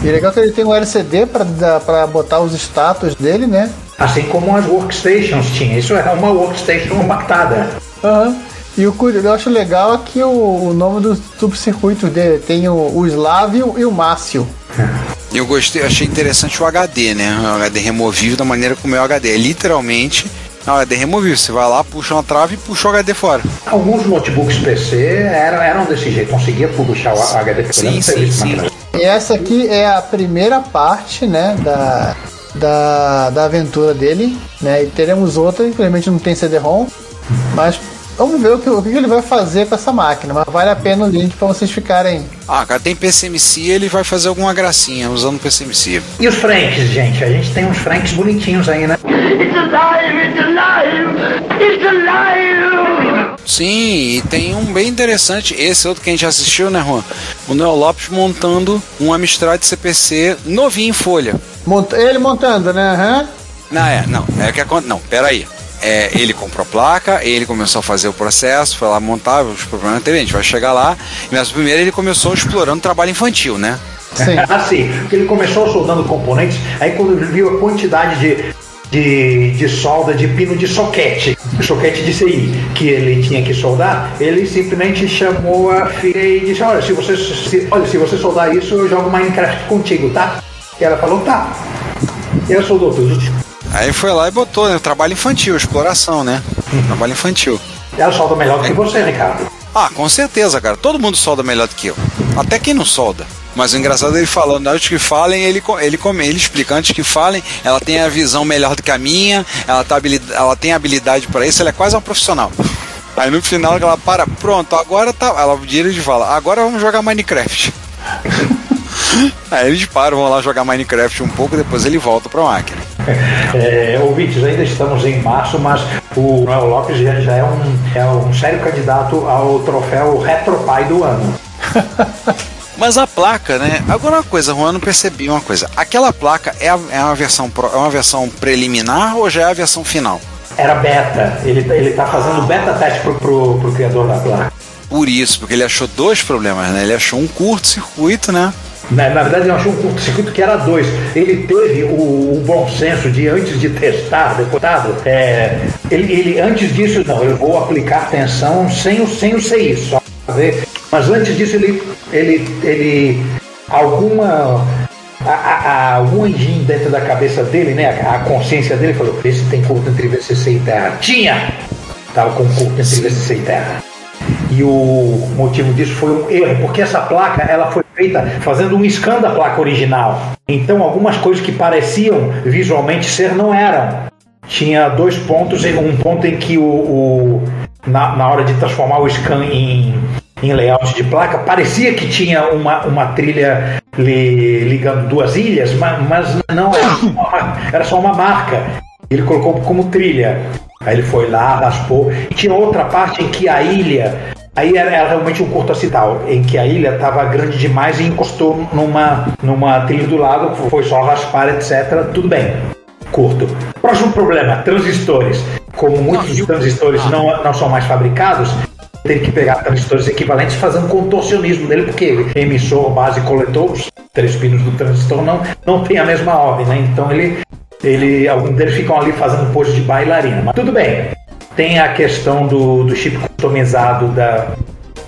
E legal que ele tem um LCD pra botar os status dele, né? Assim como as workstations tinham. Isso é uma workstation compactada. Aham. E o que eu acho legal é que o, o nome dos subcircuitos dele tem o, o Slavio e o Márcio. Eu gostei, achei interessante o HD, né? O HD removível da maneira como é o HD. É literalmente um HD removível. Você vai lá, puxa uma trave e puxa o HD fora. Alguns notebooks PC eram, eram desse jeito, conseguia puxar o HD Sim, não sei sim, sim. mas- E essa aqui é a primeira parte, né, da, da, da aventura dele, né? E teremos outra, infelizmente não tem CD-ROM, mas Vamos ver o que, o que ele vai fazer com essa máquina, mas vale a pena o link para vocês ficarem. Ah, cara, tem PCMC, ele vai fazer alguma gracinha usando o PCMC. E os Franks, gente? A gente tem uns Franks bonitinhos aí, né? It's alive! It's alive! It's alive! Sim, e tem um bem interessante, esse outro que a gente assistiu, né, Juan? O Neo Lopes montando um Amstrad CPC novinho em folha. Mont- Ele montando, né? Aham. Não, é, não, é que acontece. Não, peraí. É, ele comprou a placa, ele começou a fazer o processo, foi lá montar os problemas teve, a gente vai chegar lá. Mas primeiro ele começou explorando trabalho infantil, né? Sim. Assim, porque ele começou soldando componentes, aí quando ele viu a quantidade de, de, de solda de pino de soquete, soquete de CI, que ele tinha que soldar, ele simplesmente chamou a filha e disse, olha, se você, se, olha, se você soldar isso, eu jogo Minecraft contigo, tá? E ela falou, tá. E ela soldou tudo. Aí foi lá e botou, né? Trabalho infantil, exploração, né? Trabalho infantil. Ela solda melhor do que você, Ricardo. Ah, com certeza, cara. Todo mundo solda melhor do que eu. Até quem não solda. Mas o engraçado é ele falando, antes que falem, ele, ele, come- ele explica, antes que falem, ela tem a visão melhor do que a minha, ela, tá ela tem habilidade para isso, ela é quase uma profissional. Aí no final ela para, pronto, agora tá. Ela vira e fala, agora vamos jogar Minecraft. Aí eles param, vão lá jogar Minecraft um pouco, depois ele volta pra máquina. É, ouvintes, ainda estamos em março, mas o Noel Lopes já, já é, um, é um sério candidato ao troféu Retropai do ano. Mas a placa, né? Agora uma coisa, Juan, não percebi uma coisa. Aquela placa é, a- é uma versão pro- é uma versão preliminar ou já é a versão final? Era beta, ele, ele tá fazendo beta teste pro, pro, pro criador da placa. Por isso, porque ele achou dois problemas, né? Ele achou um curto-circuito, né? Na, na verdade, ele achou um curto-circuito que era dois. Ele teve o, o bom senso de, antes de testar, deputado, é, ele, ele, antes disso, não, eu vou aplicar tensão sem o, sem o CI, só ver. Mas antes disso, ele, ele, ele alguma. A, a, a, algum engine dentro da cabeça dele, né? A, a consciência dele falou: vê se tem curto entre VCC e Terra. Tinha! Tava com curto entre VCC e Terra. E o motivo disso foi um erro, porque essa placa ela foi feita fazendo um scan da placa original. Então algumas coisas que pareciam visualmente ser não eram. Tinha dois pontos, um ponto em que o, o- na, na hora de transformar o scan em, em layout de placa, parecia que tinha uma, uma trilha li- ligando duas ilhas, ma- mas, não, era só uma, era só uma marca. Ele colocou como trilha. Aí ele foi lá, raspou. E tinha outra parte em que a ilha. Aí era, era realmente um curto acital, em que a ilha estava grande demais e encostou numa, numa trilha do lado, foi só raspar, etc. Tudo bem. Curto. Próximo problema: transistores. Como muitos dos transistores não, não são mais fabricados, teve que pegar transistores equivalentes e fazer um contorcionismo nele, porque emissor, base e coletor, os três pinos do transistor não, não tem a mesma ordem, né? Então ele, ele, alguns deles ficam ali fazendo pose de bailarina. Mas tudo bem. Tem a questão do, do chip customizado da.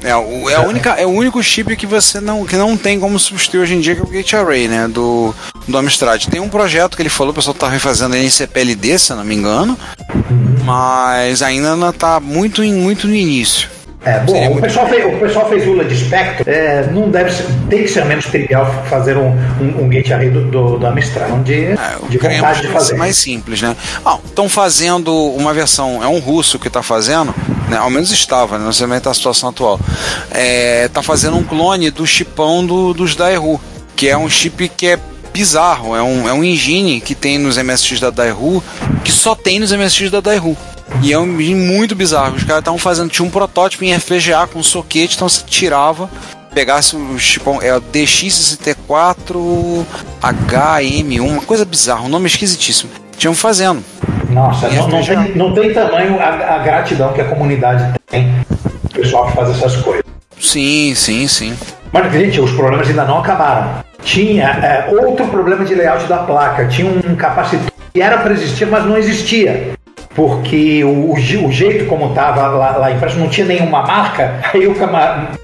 É, o, é, a única, é o único chip que você não, que não tem como substituir hoje em dia, que é o Gate Array, né? Do, do Amstrad. Tem um projeto que ele falou, o pessoal tá refazendo ele em CPLD, se eu não me engano. Mas ainda não tá muito, em, muito no início. É, bom, Seria o pessoal, fez, o pessoal fez ULA de espectro. É, não deve ser, tem que ser menos trivial fazer um, um, um gate array do, do, do Amstrad, de, É, de vontade de vai ser fazer. mais simples, né? Estão fazendo uma versão, é um russo que está fazendo, né? ao menos estava, né? não sei como é que tá a situação atual. Está fazendo um clone do chipão do, dos Daewoo, que é um chip que é bizarro, é um, é um engine que tem nos MSX da Daewoo, que só tem nos MSX da Daewoo. E é um muito bizarro. Os caras estavam fazendo, tinha um protótipo em FPGA com soquete, então você tirava pegasse o chipão, é o DX64 HM1, uma coisa bizarra, um nome esquisitíssimo. Tinham fazendo. Nossa, não, não tem, não tem tamanho a, a gratidão que a comunidade tem. O pessoal que faz essas coisas. Sim, sim, sim. Mas, gente, os problemas ainda não acabaram. Tinha é, outro problema de layout da placa. Tinha um capacitor que era para existir, mas não existia. Porque o, o je- o jeito como estava lá, lá impresso não tinha nenhuma marca. Aí, o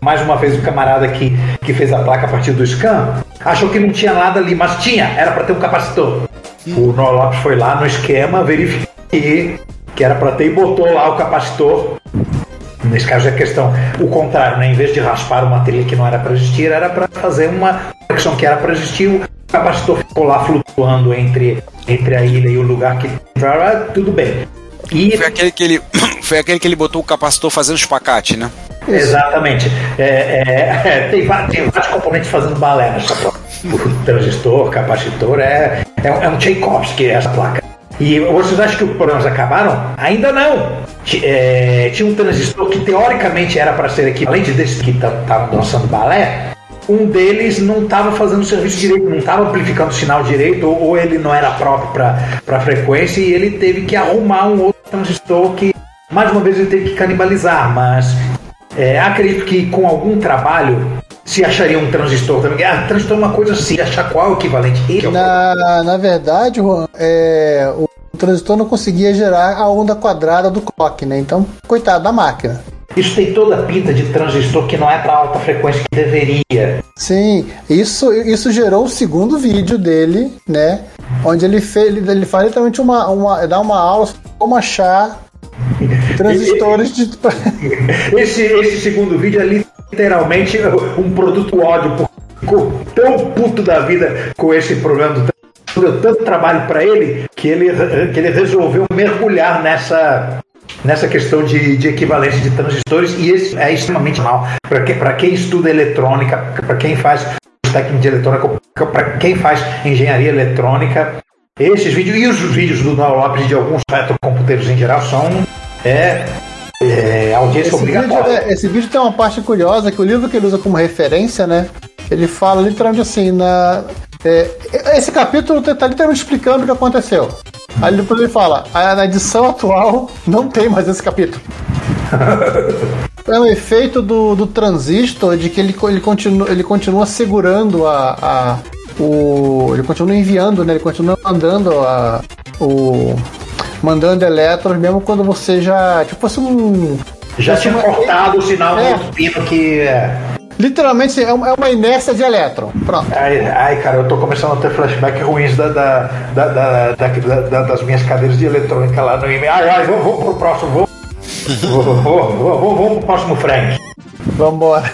mais uma vez, o camarada que, que fez a placa a partir do scan achou que não tinha nada ali, mas tinha, era para ter um capacitor. O Noel Lopes foi lá no esquema, verificou que, que era para ter e botou lá o capacitor Nesse caso é questão, o contrário, né? em vez de raspar uma trilha que não era para existir, era para fazer uma conexão que era para existir. O capacitor ficou lá flutuando entre, entre a ilha e o lugar que. Tudo bem. E Foi aquele que ele foi aquele que ele botou o capacitor fazendo espacate, né? Exatamente. É, é, é, tem, tem vários componentes fazendo balé nessa placa. O transistor, capacitor, é, é, um- é um Tchaikovsky essa placa. E vocês acham que os problemas acabaram? Ainda não. É, tinha um transistor que teoricamente era para ser equivalente desse que estavam dançando balé. Um deles não estava fazendo o serviço direito, não estava amplificando o sinal direito, ou, ou ele não era próprio para a frequência, e ele teve que arrumar um outro transistor que, mais uma vez, ele teve que canibalizar. Mas é, acredito que com algum trabalho se acharia um transistor também. Ah, transistor é uma coisa assim, achar qual é o equivalente. É o Na, na verdade, Juan, é, o transistor não conseguia gerar a onda quadrada do clock, né? Então, coitado da máquina. Isso tem toda a pinta de transistor que não é para alta frequência que deveria. Sim, isso, isso gerou o segundo vídeo dele, né? Onde ele, fez, ele, ele faz literalmente uma, uma, dá uma aula sobre como achar transistores de. Esse, esse segundo vídeo é literalmente um produto ódio. porque Ficou tão puto da vida com esse problema do transistor, deu tanto trabalho para ele que ele, que ele resolveu mergulhar nessa, nessa questão de, de equivalência de transistores e isso é extremamente mal para que, pra quem estuda eletrônica, para quem faz técnica de eletrônica, para quem faz engenharia eletrônica. Esses vídeos e os vídeos do Noel Lopes e de alguns retrocomputeiros em geral são é, é, audiência Esse vídeo, obrigatória. é, esse vídeo tem uma parte curiosa que o livro que ele usa como referência, né? Ele fala literalmente assim, na. é, esse capítulo está literalmente explicando o que aconteceu. Aí depois ele fala, "Ah, na edição atual não tem mais esse capítulo. É o efeito do, do transistor de que ele, ele, continua, ele continua segurando a, a- o. Ele continua enviando, né? Ele continua mandando a, o. Mandando elétrons mesmo quando você já. Tipo, fosse um. Já tinha cortado o sinal É. do pino que. é, Literalmente é uma é uma inércia de elétron. Pronto. Ai, ai, cara, eu tô começando a ter flashback ruins da, da, da, da- da- da- das minhas cadeiras de eletrônica lá no e-mail. Ai, ai, vou, vou pro próximo, vou. vou, vou, vou, vou, vou pro próximo frame. Vambora.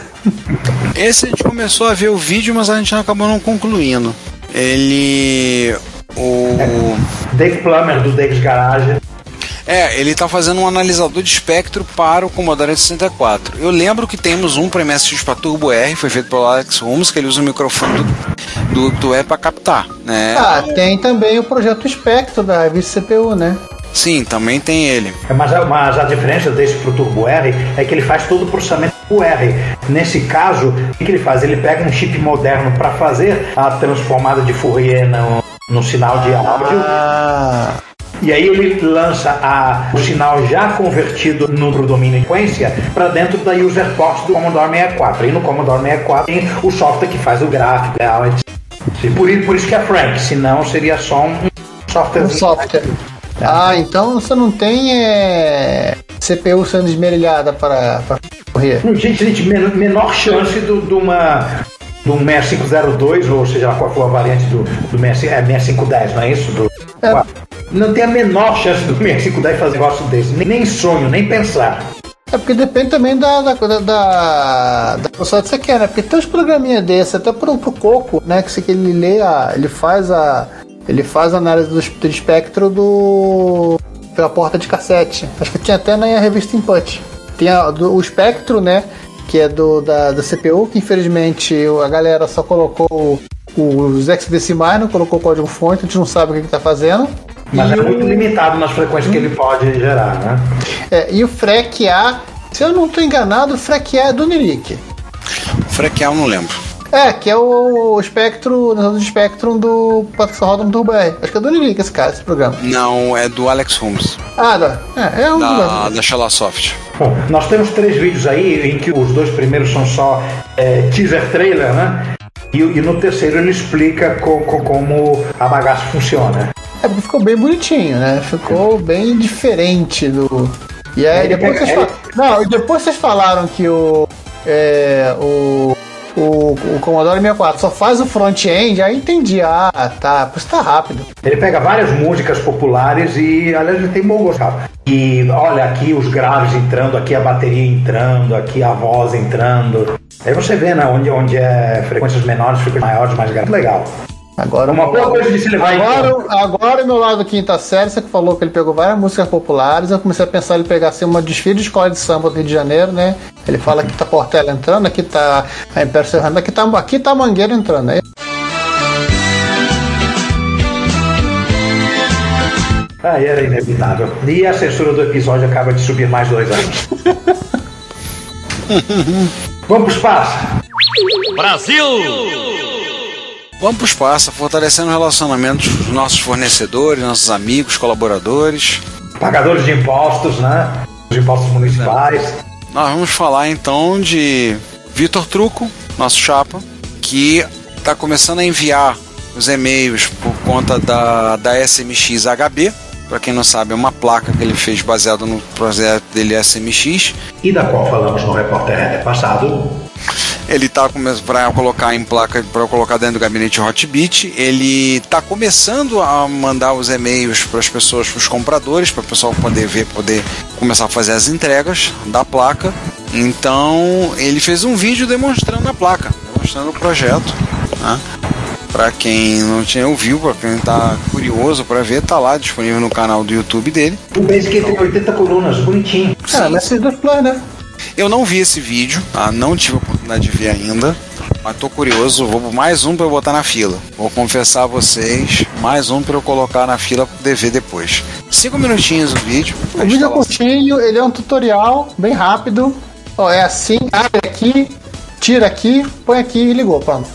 Esse a gente começou a ver o vídeo, mas a gente acabou não concluindo. Ele. O. Dave Plummer do Dave's Garage. É, ele tá fazendo um analisador de espectro para o Commodore 64. Eu lembro que temos um para MSX para Turbo R, foi feito pelo Alex Holmes, que ele usa o microfone do, do, do E para captar, né? Ah, tem também o projeto Spectro da revista CPU, né? Sim, também tem ele. É, Mas, a- mas a diferença desse pro Turbo R é que ele faz todo o processamento do R. Nesse caso, o que que ele faz? Ele pega um chip moderno para fazer a transformada de Fourier no, no sinal de áudio. Ah, E aí ele lança a- o sinal já convertido no domínio de frequência para dentro da user port do Commodore 64. E no Commodore 64 tem o software que faz o gráfico, etc. E por, por isso que é Frank, senão seria só um software. um software. Ah, então você não tem é, CPU sendo esmerilhada para, para correr. Gente, men- menor chance de uma do 6502, ou seja qual for a variante do, do 65, é 6510, não é isso? Do, É. Não tem a menor chance do 6510 fazer um negócio desse. Nem, sonho, nem pensar. É porque depende também da, da, da, da, velocidade que você quer, né? Porque tem uns programinha desse, até pro, pro Coco, né? Que, que ele lê a. ele faz a. Ele faz a análise do, es- do espectro do. pela porta de cassete. Acho que tinha até na revista Input. Tem a- do- o espectro, né? Que é do, da, da CPU, que infelizmente a galera só colocou os hexadecimais, não colocou o código fonte, a gente não sabe o que, que tá fazendo. Mas E é o- muito limitado nas frequências que ele pode gerar, né? é, e o FREC A, se eu não estou enganado, o FREC A é do Niric. Frequear eu não lembro. É, que é o espectro, o Spectrum do que só roda no Turbo R. Acho que é do Niric esse cara, esse programa. Não, é do Alex Holmes, Ah, dá. É, é um da, do da Shalasoft. Bom, nós temos três vídeos aí em que os dois primeiros são só é, teaser trailer, né? E, e no terceiro ele explica co- co- como a bagaça funciona. É porque ficou bem bonitinho, né? Ficou bem diferente do. E aí depois vocês falaram. Não, depois vocês falaram que o. É, o. O, o Commodore 64 só faz o front-end, aí entendi. Ah, tá. Por isso tá rápido. Ele pega várias músicas populares e, aliás, ele tem bom gosto. cara. E olha aqui os graves entrando, aqui a bateria entrando, aqui a voz entrando. Aí você vê, né, onde, onde é frequências menores, frequências maiores, mais graves. Legal. Agora, Uma boa coisa de se levar em conta. agora, agora o meu lado quinta série, você que falou que ele pegou várias músicas populares, eu comecei a pensar ele pegar assim, uma desfile de escola de samba do Rio de Janeiro, né? Ele fala que tá Portela entrando, aqui tá a Império Serrano, aqui tá, aqui tá a Mangueira entrando, né? Aí era inevitável. E a censura do episódio acaba de subir mais dois anos. Vamos pro espaço. Vamos pro espaço, fortalecendo relacionamentos com os nossos fornecedores, nossos amigos, colaboradores. Pagadores de impostos, né? Os impostos municipais. Nós vamos falar então de Vitor Truco, nosso chapa, que está começando a enviar os e-mails por conta da, da SMX HB. Para quem não sabe, é uma placa que ele fez baseado no projeto dele SMX. E da qual falamos no repórter passado. Ele tá para colocar em placa para colocar dentro do gabinete Hotbit. Ele tá começando a mandar os e-mails para as pessoas, para os compradores, para o pessoal poder ver, poder começar a fazer as entregas da placa. Então ele fez um vídeo demonstrando a placa, demonstrando o projeto. Né? Para quem não tinha ouviu, para quem tá curioso para ver, tá lá disponível no canal do YouTube dele. O Basic tem 80 colunas, bonitinho. Ah, mas esses dois planos, né? Eu não vi esse vídeo, tá? não tive a oportunidade de ver ainda, mas tô curioso. Vou mais um para eu botar na fila. Vou confessar a vocês, mais um para eu colocar na fila para poder ver depois. Cinco minutinhos o vídeo. O vídeo é curtinho, ele é um tutorial bem rápido. Ó, é assim, abre aqui, tira aqui, põe aqui e ligou, pronto.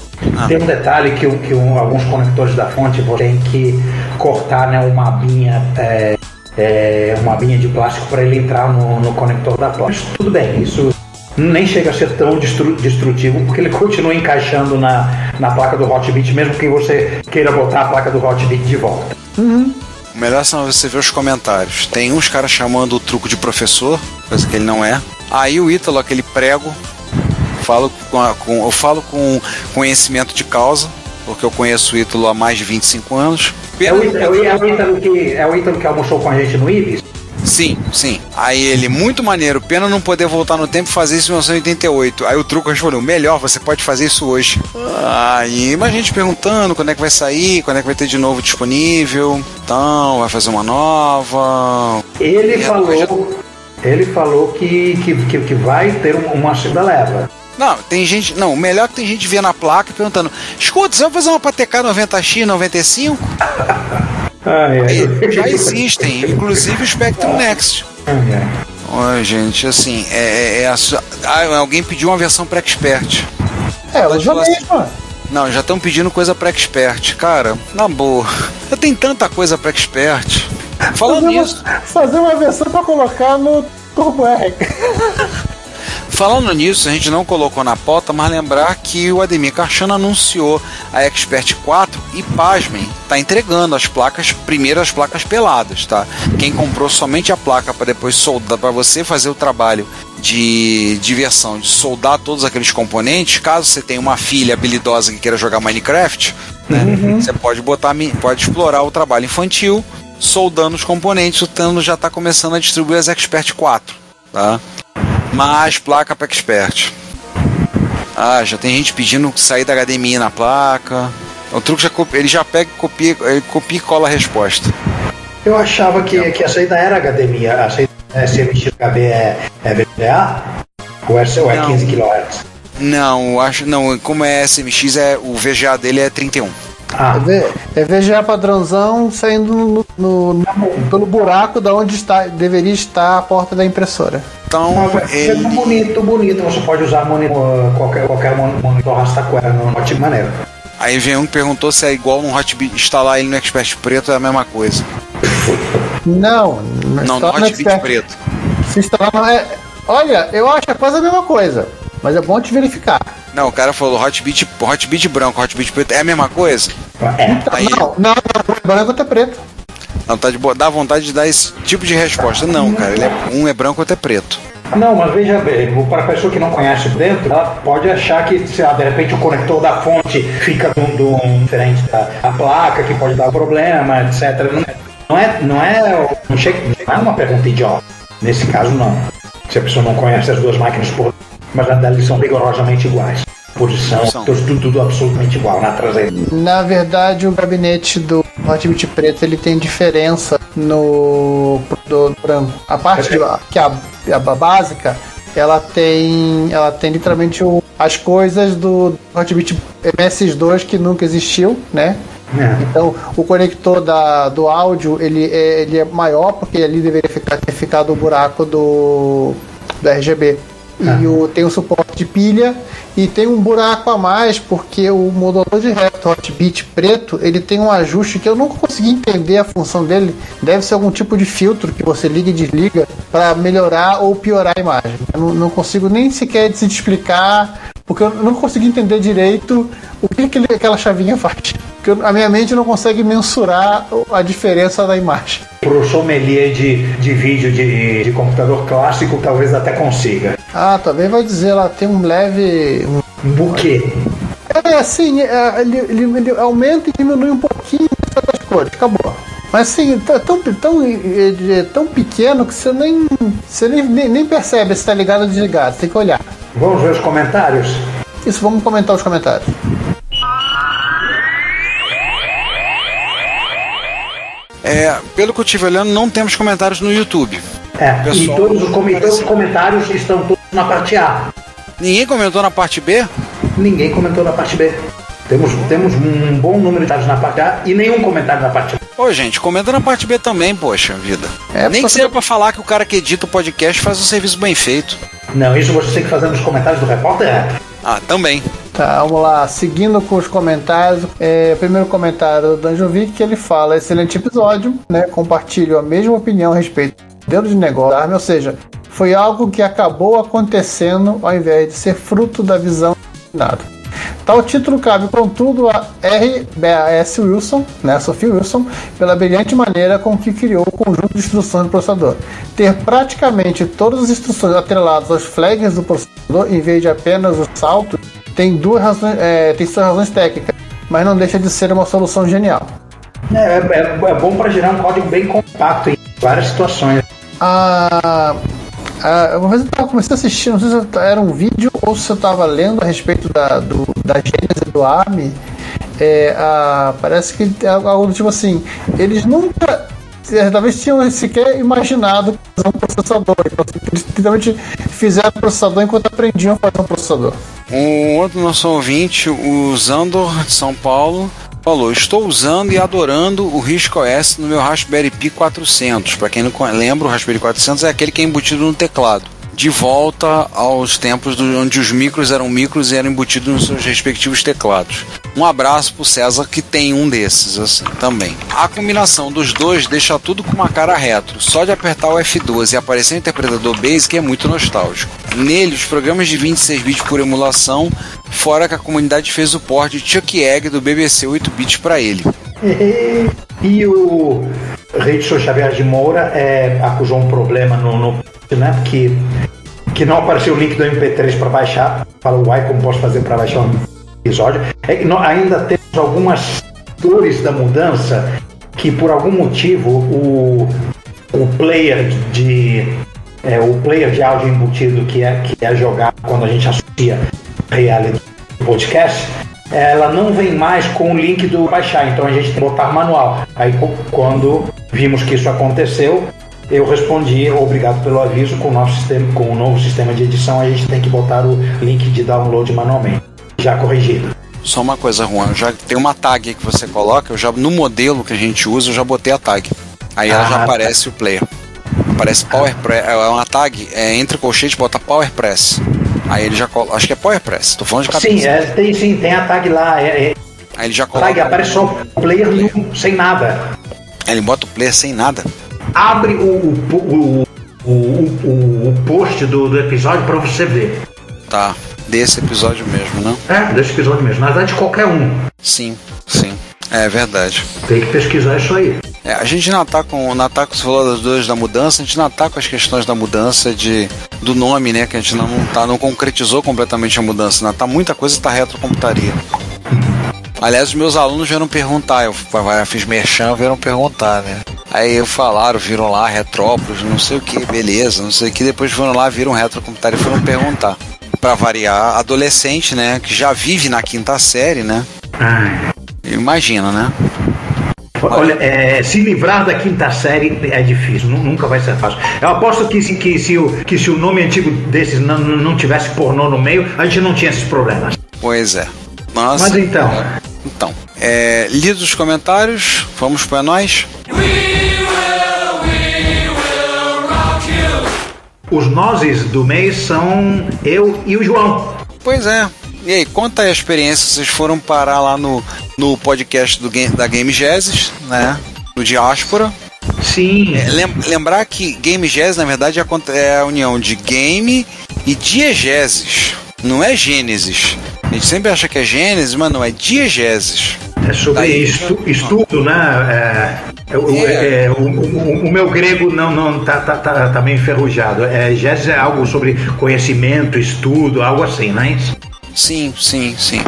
Tem um detalhe que, que um- alguns conectores da fonte você tem que cortar né, uma abinha, é, é, uma abinha de plástico para ele entrar no, no conector da placa. Mas tudo bem, isso nem chega a ser tão destru- destrutivo porque ele continua encaixando na, na placa do Hotbit, mesmo que você queira botar a placa do Hotbit de volta. O melhor são você ver os comentários. Tem uns caras chamando o truco de professor, coisa que ele não é. Aí o Ítalo, aquele prego, falo com, a- com- eu falo com conhecimento de causa, porque eu conheço o Ítalo há mais de 25 anos. É o, Ítalo- é, o, Ítalo que, é o Ítalo que almoçou com a gente no Ibis? Sim, sim. Aí ele, muito maneiro, pena não poder voltar no tempo e fazer isso em 1988. Aí o truco respondeu: melhor, você pode fazer isso hoje. Aí, mas a gente perguntando quando é que vai sair, quando é que vai ter de novo disponível. Então, vai fazer uma nova. Ele É, falou, já- ele falou que, que, que, que vai ter um- uma segunda leva. Não, tem gente. Não, o melhor é que tem gente vendo a placa perguntando: escuta, você vai fazer uma PTK 90X 95? Aí, já existem, inclusive o Spectrum Next. Oi, gente, assim, é, é- é ah, alguém pediu uma versão para expert. É, falar assim. mesmo. Não, já estão pedindo coisa para expert. Cara, na boa. Eu tenho tanta coisa para expert. Falando Fazer nisso, uma, fazer uma versão pra colocar no Turbo R. falando nisso, a gente não colocou na pauta, mas lembrar que o Ademir Carchano anunciou a Expert 4 e pasmem, tá entregando as placas, primeiro as placas peladas, tá? Quem comprou somente a placa para depois soldar para você fazer o trabalho de diversão, de soldar todos aqueles componentes, caso você tenha uma filha habilidosa que queira jogar Minecraft, né? Você pode botar, pode explorar o trabalho infantil, soldando os componentes, o Tano já está começando a distribuir as Expert 4, tá? Mais placa para Expert. Ah, já tem gente pedindo sair da HDMI na placa. O truque já ele já pega e copia, ele copia e cola a resposta. Eu achava que, que a saída era HDMI, a saída SMXHB é, é VGA? Ou é, ou é Não. 15 kHz? Não, acho não, como é SMX é o VGA dele é 31. Ah, É É VGA padrãozão saindo no, no- no- pelo buraco da onde está, deveria estar a porta da impressora. Então, é ele bonito, bonito. Você pode usar monitor, qualquer, qualquer mon- monitor Rastaquera no ótima maneira. Aí vem um que perguntou se é igual no Hotbit, instalar ele no Expert preto é a mesma coisa. Não, Não, no Hotbit preto. Se instalar no- é- olha, eu acho que é quase a mesma coisa, mas é bom te verificar. Não, o cara falou Hotbit, Hotbit branco, Hotbit preto é a mesma coisa? É. Aí, Não, não, não, branco até preto. não tá de boa, dá vontade de dar esse tipo de resposta. Não, cara, é, um é branco, outro é preto. Não, mas veja bem, para a pessoa que não conhece dentro, ela pode achar que, sei lá, de repente o conector da fonte fica de um, um diferente da placa, que pode dar problema, etc. Não é, não é, não, chega, não é uma pergunta idiota. Nesse caso, não. Se a pessoa não conhece as duas máquinas por mas elas são rigorosamente iguais. posição, Posição. tudo, tudo absolutamente igual na traseira. Na verdade, o gabinete do Hotbit preto ele tem diferença no do branco. A parte de, que a, a básica, ela tem ela tem literalmente o- as coisas do Hotbit MS2 que nunca existiu, né? É. Então, o conector da, do áudio ele é, ele é maior porque ali deveria ficar, ter ficado o buraco do, do RGB. E o, tem o suporte de pilha e tem um buraco a mais porque o modulador de reto Hotbit preto ele tem um ajuste que eu nunca consegui entender a função dele. Deve ser algum tipo de filtro que você liga e desliga para melhorar ou piorar a imagem. Eu não, não consigo nem sequer se explicar porque eu não consegui entender direito o que, aquele- aquela chavinha faz. Porque a minha mente não consegue mensurar a diferença da imagem. Pro sommelier de, de vídeo de, de computador clássico, talvez até consiga. Ah, também vai dizer, ela tem um leve. um- buquê. É assim, é, ele, ele- ele aumenta e diminui um pouquinho das cores, acabou. Mas assim, tá tão, tão, é, é tão pequeno que você nem, você nem, nem, nem percebe se tá ligado ou desligado, tem que olhar. Vamos ver os comentários? Isso, vamos comentar os comentários. É, pelo que eu tive olhando, não temos comentários no YouTube. É, e Pessoal, todos os, come- todos os comentários estão todos na parte A. Ninguém comentou na parte B? Ninguém comentou na parte B. Temos, temos um bom número de dados na parte A e nenhum comentário na parte A. Ô, gente, comenta na parte B também, poxa vida. É, Nem que seja pra falar que o cara que edita o podcast faz um serviço bem feito. Não, isso você tem que fazer nos comentários do repórter. Ah, também. Tá, vamos lá, seguindo com os comentários. É, primeiro comentário do Danjovic, que ele fala: excelente episódio, né? Compartilho a mesma opinião a respeito do modelo de negócio da ou seja, foi algo que acabou acontecendo ao invés de ser fruto da visão nada. Tal título cabe, contudo, a R.B.S. Wilson, né, Sophie Wilson, pela brilhante maneira com que criou o conjunto de instruções do processador. Ter praticamente todas as instruções atreladas aos flags do processador, em vez de apenas os saltos, tem duas razões, é, tem suas razões técnicas, mas não deixa de ser uma solução genial. É, é, é bom para gerar um código bem compacto em várias situações. A, a, uma vez eu tava, comecei a assistir, não sei se era um vídeo ou se eu estava lendo a respeito da, do, da gênese do ARM. É, parece que é algo do tipo assim: eles nunca. é, Talvez tinham sequer imaginado fazer um processador. Então, assim, eles literalmente fizeram processador enquanto aprendiam a fazer um processador. Um outro nosso ouvinte, o Zandor de São Paulo, falou: Estou usando e adorando o Risco OS no meu Raspberry Pi 400. Para quem não lembra, o Raspberry 400 é aquele que é embutido no teclado. De volta aos tempos do- onde os micros eram micros e eram embutidos nos seus respectivos teclados. Um abraço pro César que tem um desses assim também. A combinação dos dois deixa tudo com uma cara retro. Só de apertar o F12 e aparecer o interpretador Basic é muito nostálgico. Nele, os programas de 26 bits por emulação, fora que a comunidade fez o port de Chuck Egg do BBC 8 bits para ele. E o Reitson Xavier de Moura é, acusou um problema no, no né, que, que não apareceu o link do MP3 para baixar. Fala, uai, como posso fazer para baixar um episódio? É que nó- ainda temos algumas dores da mudança que por algum motivo o, o player de é, o player de áudio embutido que é, que é jogado quando a gente associa reality podcast, ela não vem mais com o link do baixar, então a gente tem que botar manual. Aí quando vimos que isso aconteceu, eu respondi, obrigado pelo aviso, com o nosso sistema, com o novo sistema de edição, a gente tem que botar o link de download manualmente. Já corrigido. Só uma coisa, Juan, já tem uma tag que você coloca, eu já no modelo que a gente usa, eu já botei a tag. Aí ela Ah, já tá. aparece o player. Aparece Power Press, é uma tag, é, entre colchete bota Power Press. Aí ele já coloca, acho que é Power Press, tô falando de cabeça. Sim, é, tem, sim, tem a tag lá. É, é, Aí ele já a tag coloca. aparece só o player nu, sem nada. Aí ele bota o player sem nada. Abre o, o, o, o, o, o post do, do episódio para você ver. Tá, desse episódio mesmo, né? É, desse episódio mesmo. Na verdade, qualquer um. Sim, sim. É verdade. Tem que pesquisar isso aí. É, a gente ainda tá com. Na com você falou das duas da mudança, a gente ainda tá com as questões da mudança de, do nome, né? Que a gente não, não tá, não concretizou completamente a mudança. Ainda tá muita coisa tá retrocomputaria. Aliás, os meus alunos vieram perguntar, eu eu fiz merchan, vieram perguntar, né? Aí falaram, viram lá Retrópolis, não sei o que, beleza, não sei o que, depois foram lá, viram retrocomputaria e foram perguntar. Pra variar, adolescente, né? Que já vive na quinta série, né? Ah, Imagina, né? Olha, é, se livrar da quinta série é difícil, nu- nunca vai ser fácil. Eu aposto que se, que se, o, que se o nome antigo desses não, não não tivesse pornô no meio, a gente não tinha esses problemas. Pois é. Nossa. Mas então, Então, é, lidos os comentários, vamos para nós. Os nozes do mês são eu e o João. Pois é. E aí, conta aí a experiência. Vocês foram parar lá no, no podcast do, da Game Jazzes, né? Do Diáspora. Sim, É, lem- lembrar que Game Jazz, na verdade, é é a união de game e diegeses. Não é Gênesis. A gente sempre acha que é Gênesis, mas não, é diegeses. é sobre Daí- estu- estudo, né? É, é, o- É. é, o, o- o meu grego não, não tá, tá, tá, tá meio enferrujado. É, Gés é algo sobre conhecimento, estudo, algo assim, não é isso? Sim, sim, sim.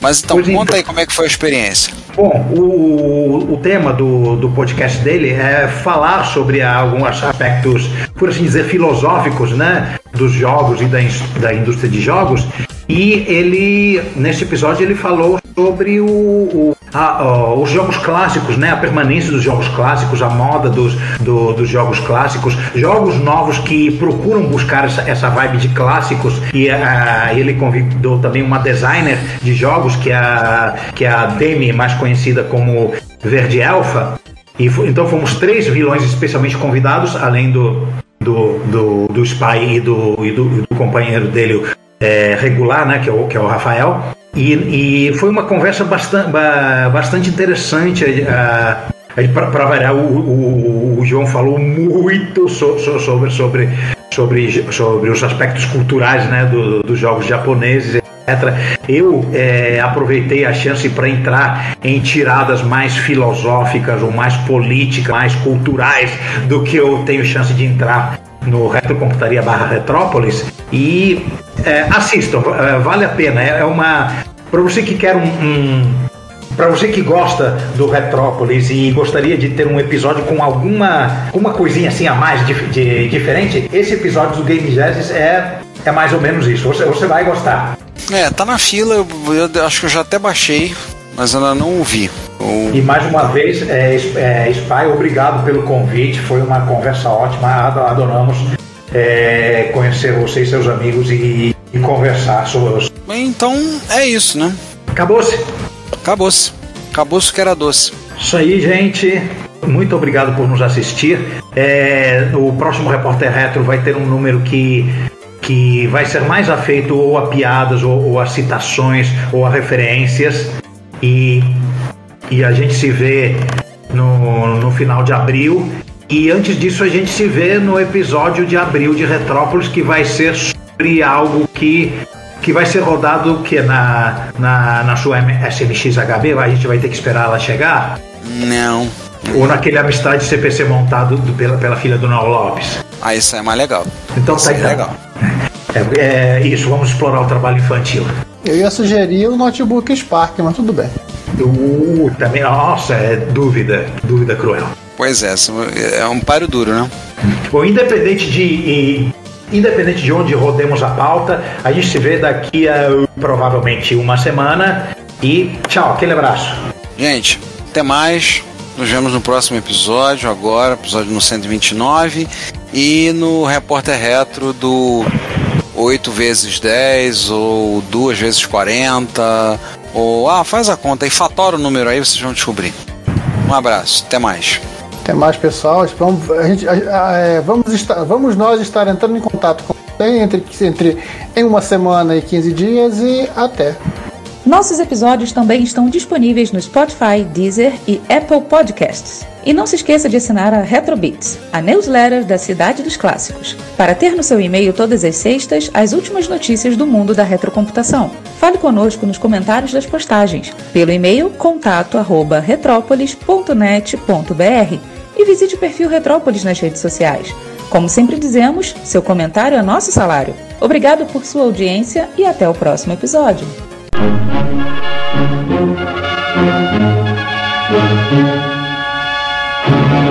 Mas então, Pois conta então. aí como é que foi a experiência. Bom, o, o tema do, do podcast dele é falar sobre alguns aspectos, por assim dizer, filosóficos, né? Dos jogos e da, da indústria de jogos. E ele, nesse episódio, ele falou sobre o, o- a- ó, os jogos clássicos, né? A permanência dos jogos clássicos, a moda dos, do- dos jogos clássicos, jogos novos que procuram buscar essa, essa vibe de clássicos. E ah, ele convidou também uma designer de jogos, que é a, que é a Demi, mais conhecida como Verde Elfa. E então fomos três vilões especialmente convidados, além do, do, do, do Spy e do, e do, e do companheiro dele é, regular, né, que é o, que é o Rafael. E, e foi uma conversa bastante, bastante interessante. Para variar, o, o, o João falou muito so- so- sobre, sobre, sobre, sobre os aspectos culturais né, do- dos jogos japoneses, etc. Eu é, aproveitei a chance para entrar em tiradas mais filosóficas ou mais políticas, mais culturais do que eu tenho chance de entrar no Retrocomputaria barra Retrópolis e é, assistam, é, vale a pena. É, é uma. Para você que quer um. um para você que gosta do Retrópolis e gostaria de ter um episódio com alguma uma coisinha assim a mais de, de- diferente, esse episódio do Game Jazz é, é mais ou menos isso. Você, você vai gostar. É, tá na fila, eu, eu acho que eu já até baixei, mas ainda não ouvi. O- E mais uma vez, é, é, Spy, obrigado pelo convite. Foi uma conversa ótima. ado- Adoramos é, conhecer você e seus amigos e, e conversar sobre. Então é isso, né? Acabou-se. Acabou-se. Acabou-se que era doce. Isso aí, gente. Muito obrigado por nos assistir. É, o próximo Repórter Retro vai ter um número que, que vai ser mais afeito ou a piadas, ou, ou a citações, ou a referências. E, e a gente se vê no, no final de abril. E antes disso, a gente se vê no episódio de abril de Retrópolis, que vai ser sobre algo que que vai ser rodado que na, na, na sua M- SMXHB, a gente vai ter que esperar ela chegar, Não. ou naquele Amistade CPC montado do- pela, pela filha do Noel Lopes. Ah, isso é mais legal. Então Isso tá é então. legal. É, é isso, vamos explorar o trabalho infantil. Eu ia sugerir o notebook Spark, mas tudo bem. Uh, também, nossa, é dúvida, dúvida cruel. Pois é, é um páreo duro, né? Bom, independente de e- independente de onde rodemos a pauta, a gente se vê daqui a provavelmente uma semana e tchau, aquele abraço. Gente, até mais. Nos vemos no próximo episódio, agora, episódio no 129. E no Repórter Retro do 8 vezes 10 ou 2 vezes 40. Ou. Ah, faz a conta aí, fatora o número aí, vocês vão descobrir. Um abraço, até mais. Até mais, pessoal. Vamos, a gente, a- a- é, vamos, estar, vamos nós estar entrando em contato com você entre, entre em uma semana e 15 dias e até. Nossos episódios também estão disponíveis no Spotify, Deezer e Apple Podcasts. E não se esqueça de assinar a Retrobits, a newsletter da Cidade dos Clássicos, para ter no seu e-mail todas as sextas as últimas notícias do mundo da retrocomputação. Fale conosco nos comentários das postagens, pelo e-mail contato@retrópolis.net.br e visite o perfil Retrópolis nas redes sociais. Como sempre dizemos, seu comentário é nosso salário. Obrigado por sua audiência e até o próximo episódio. Thank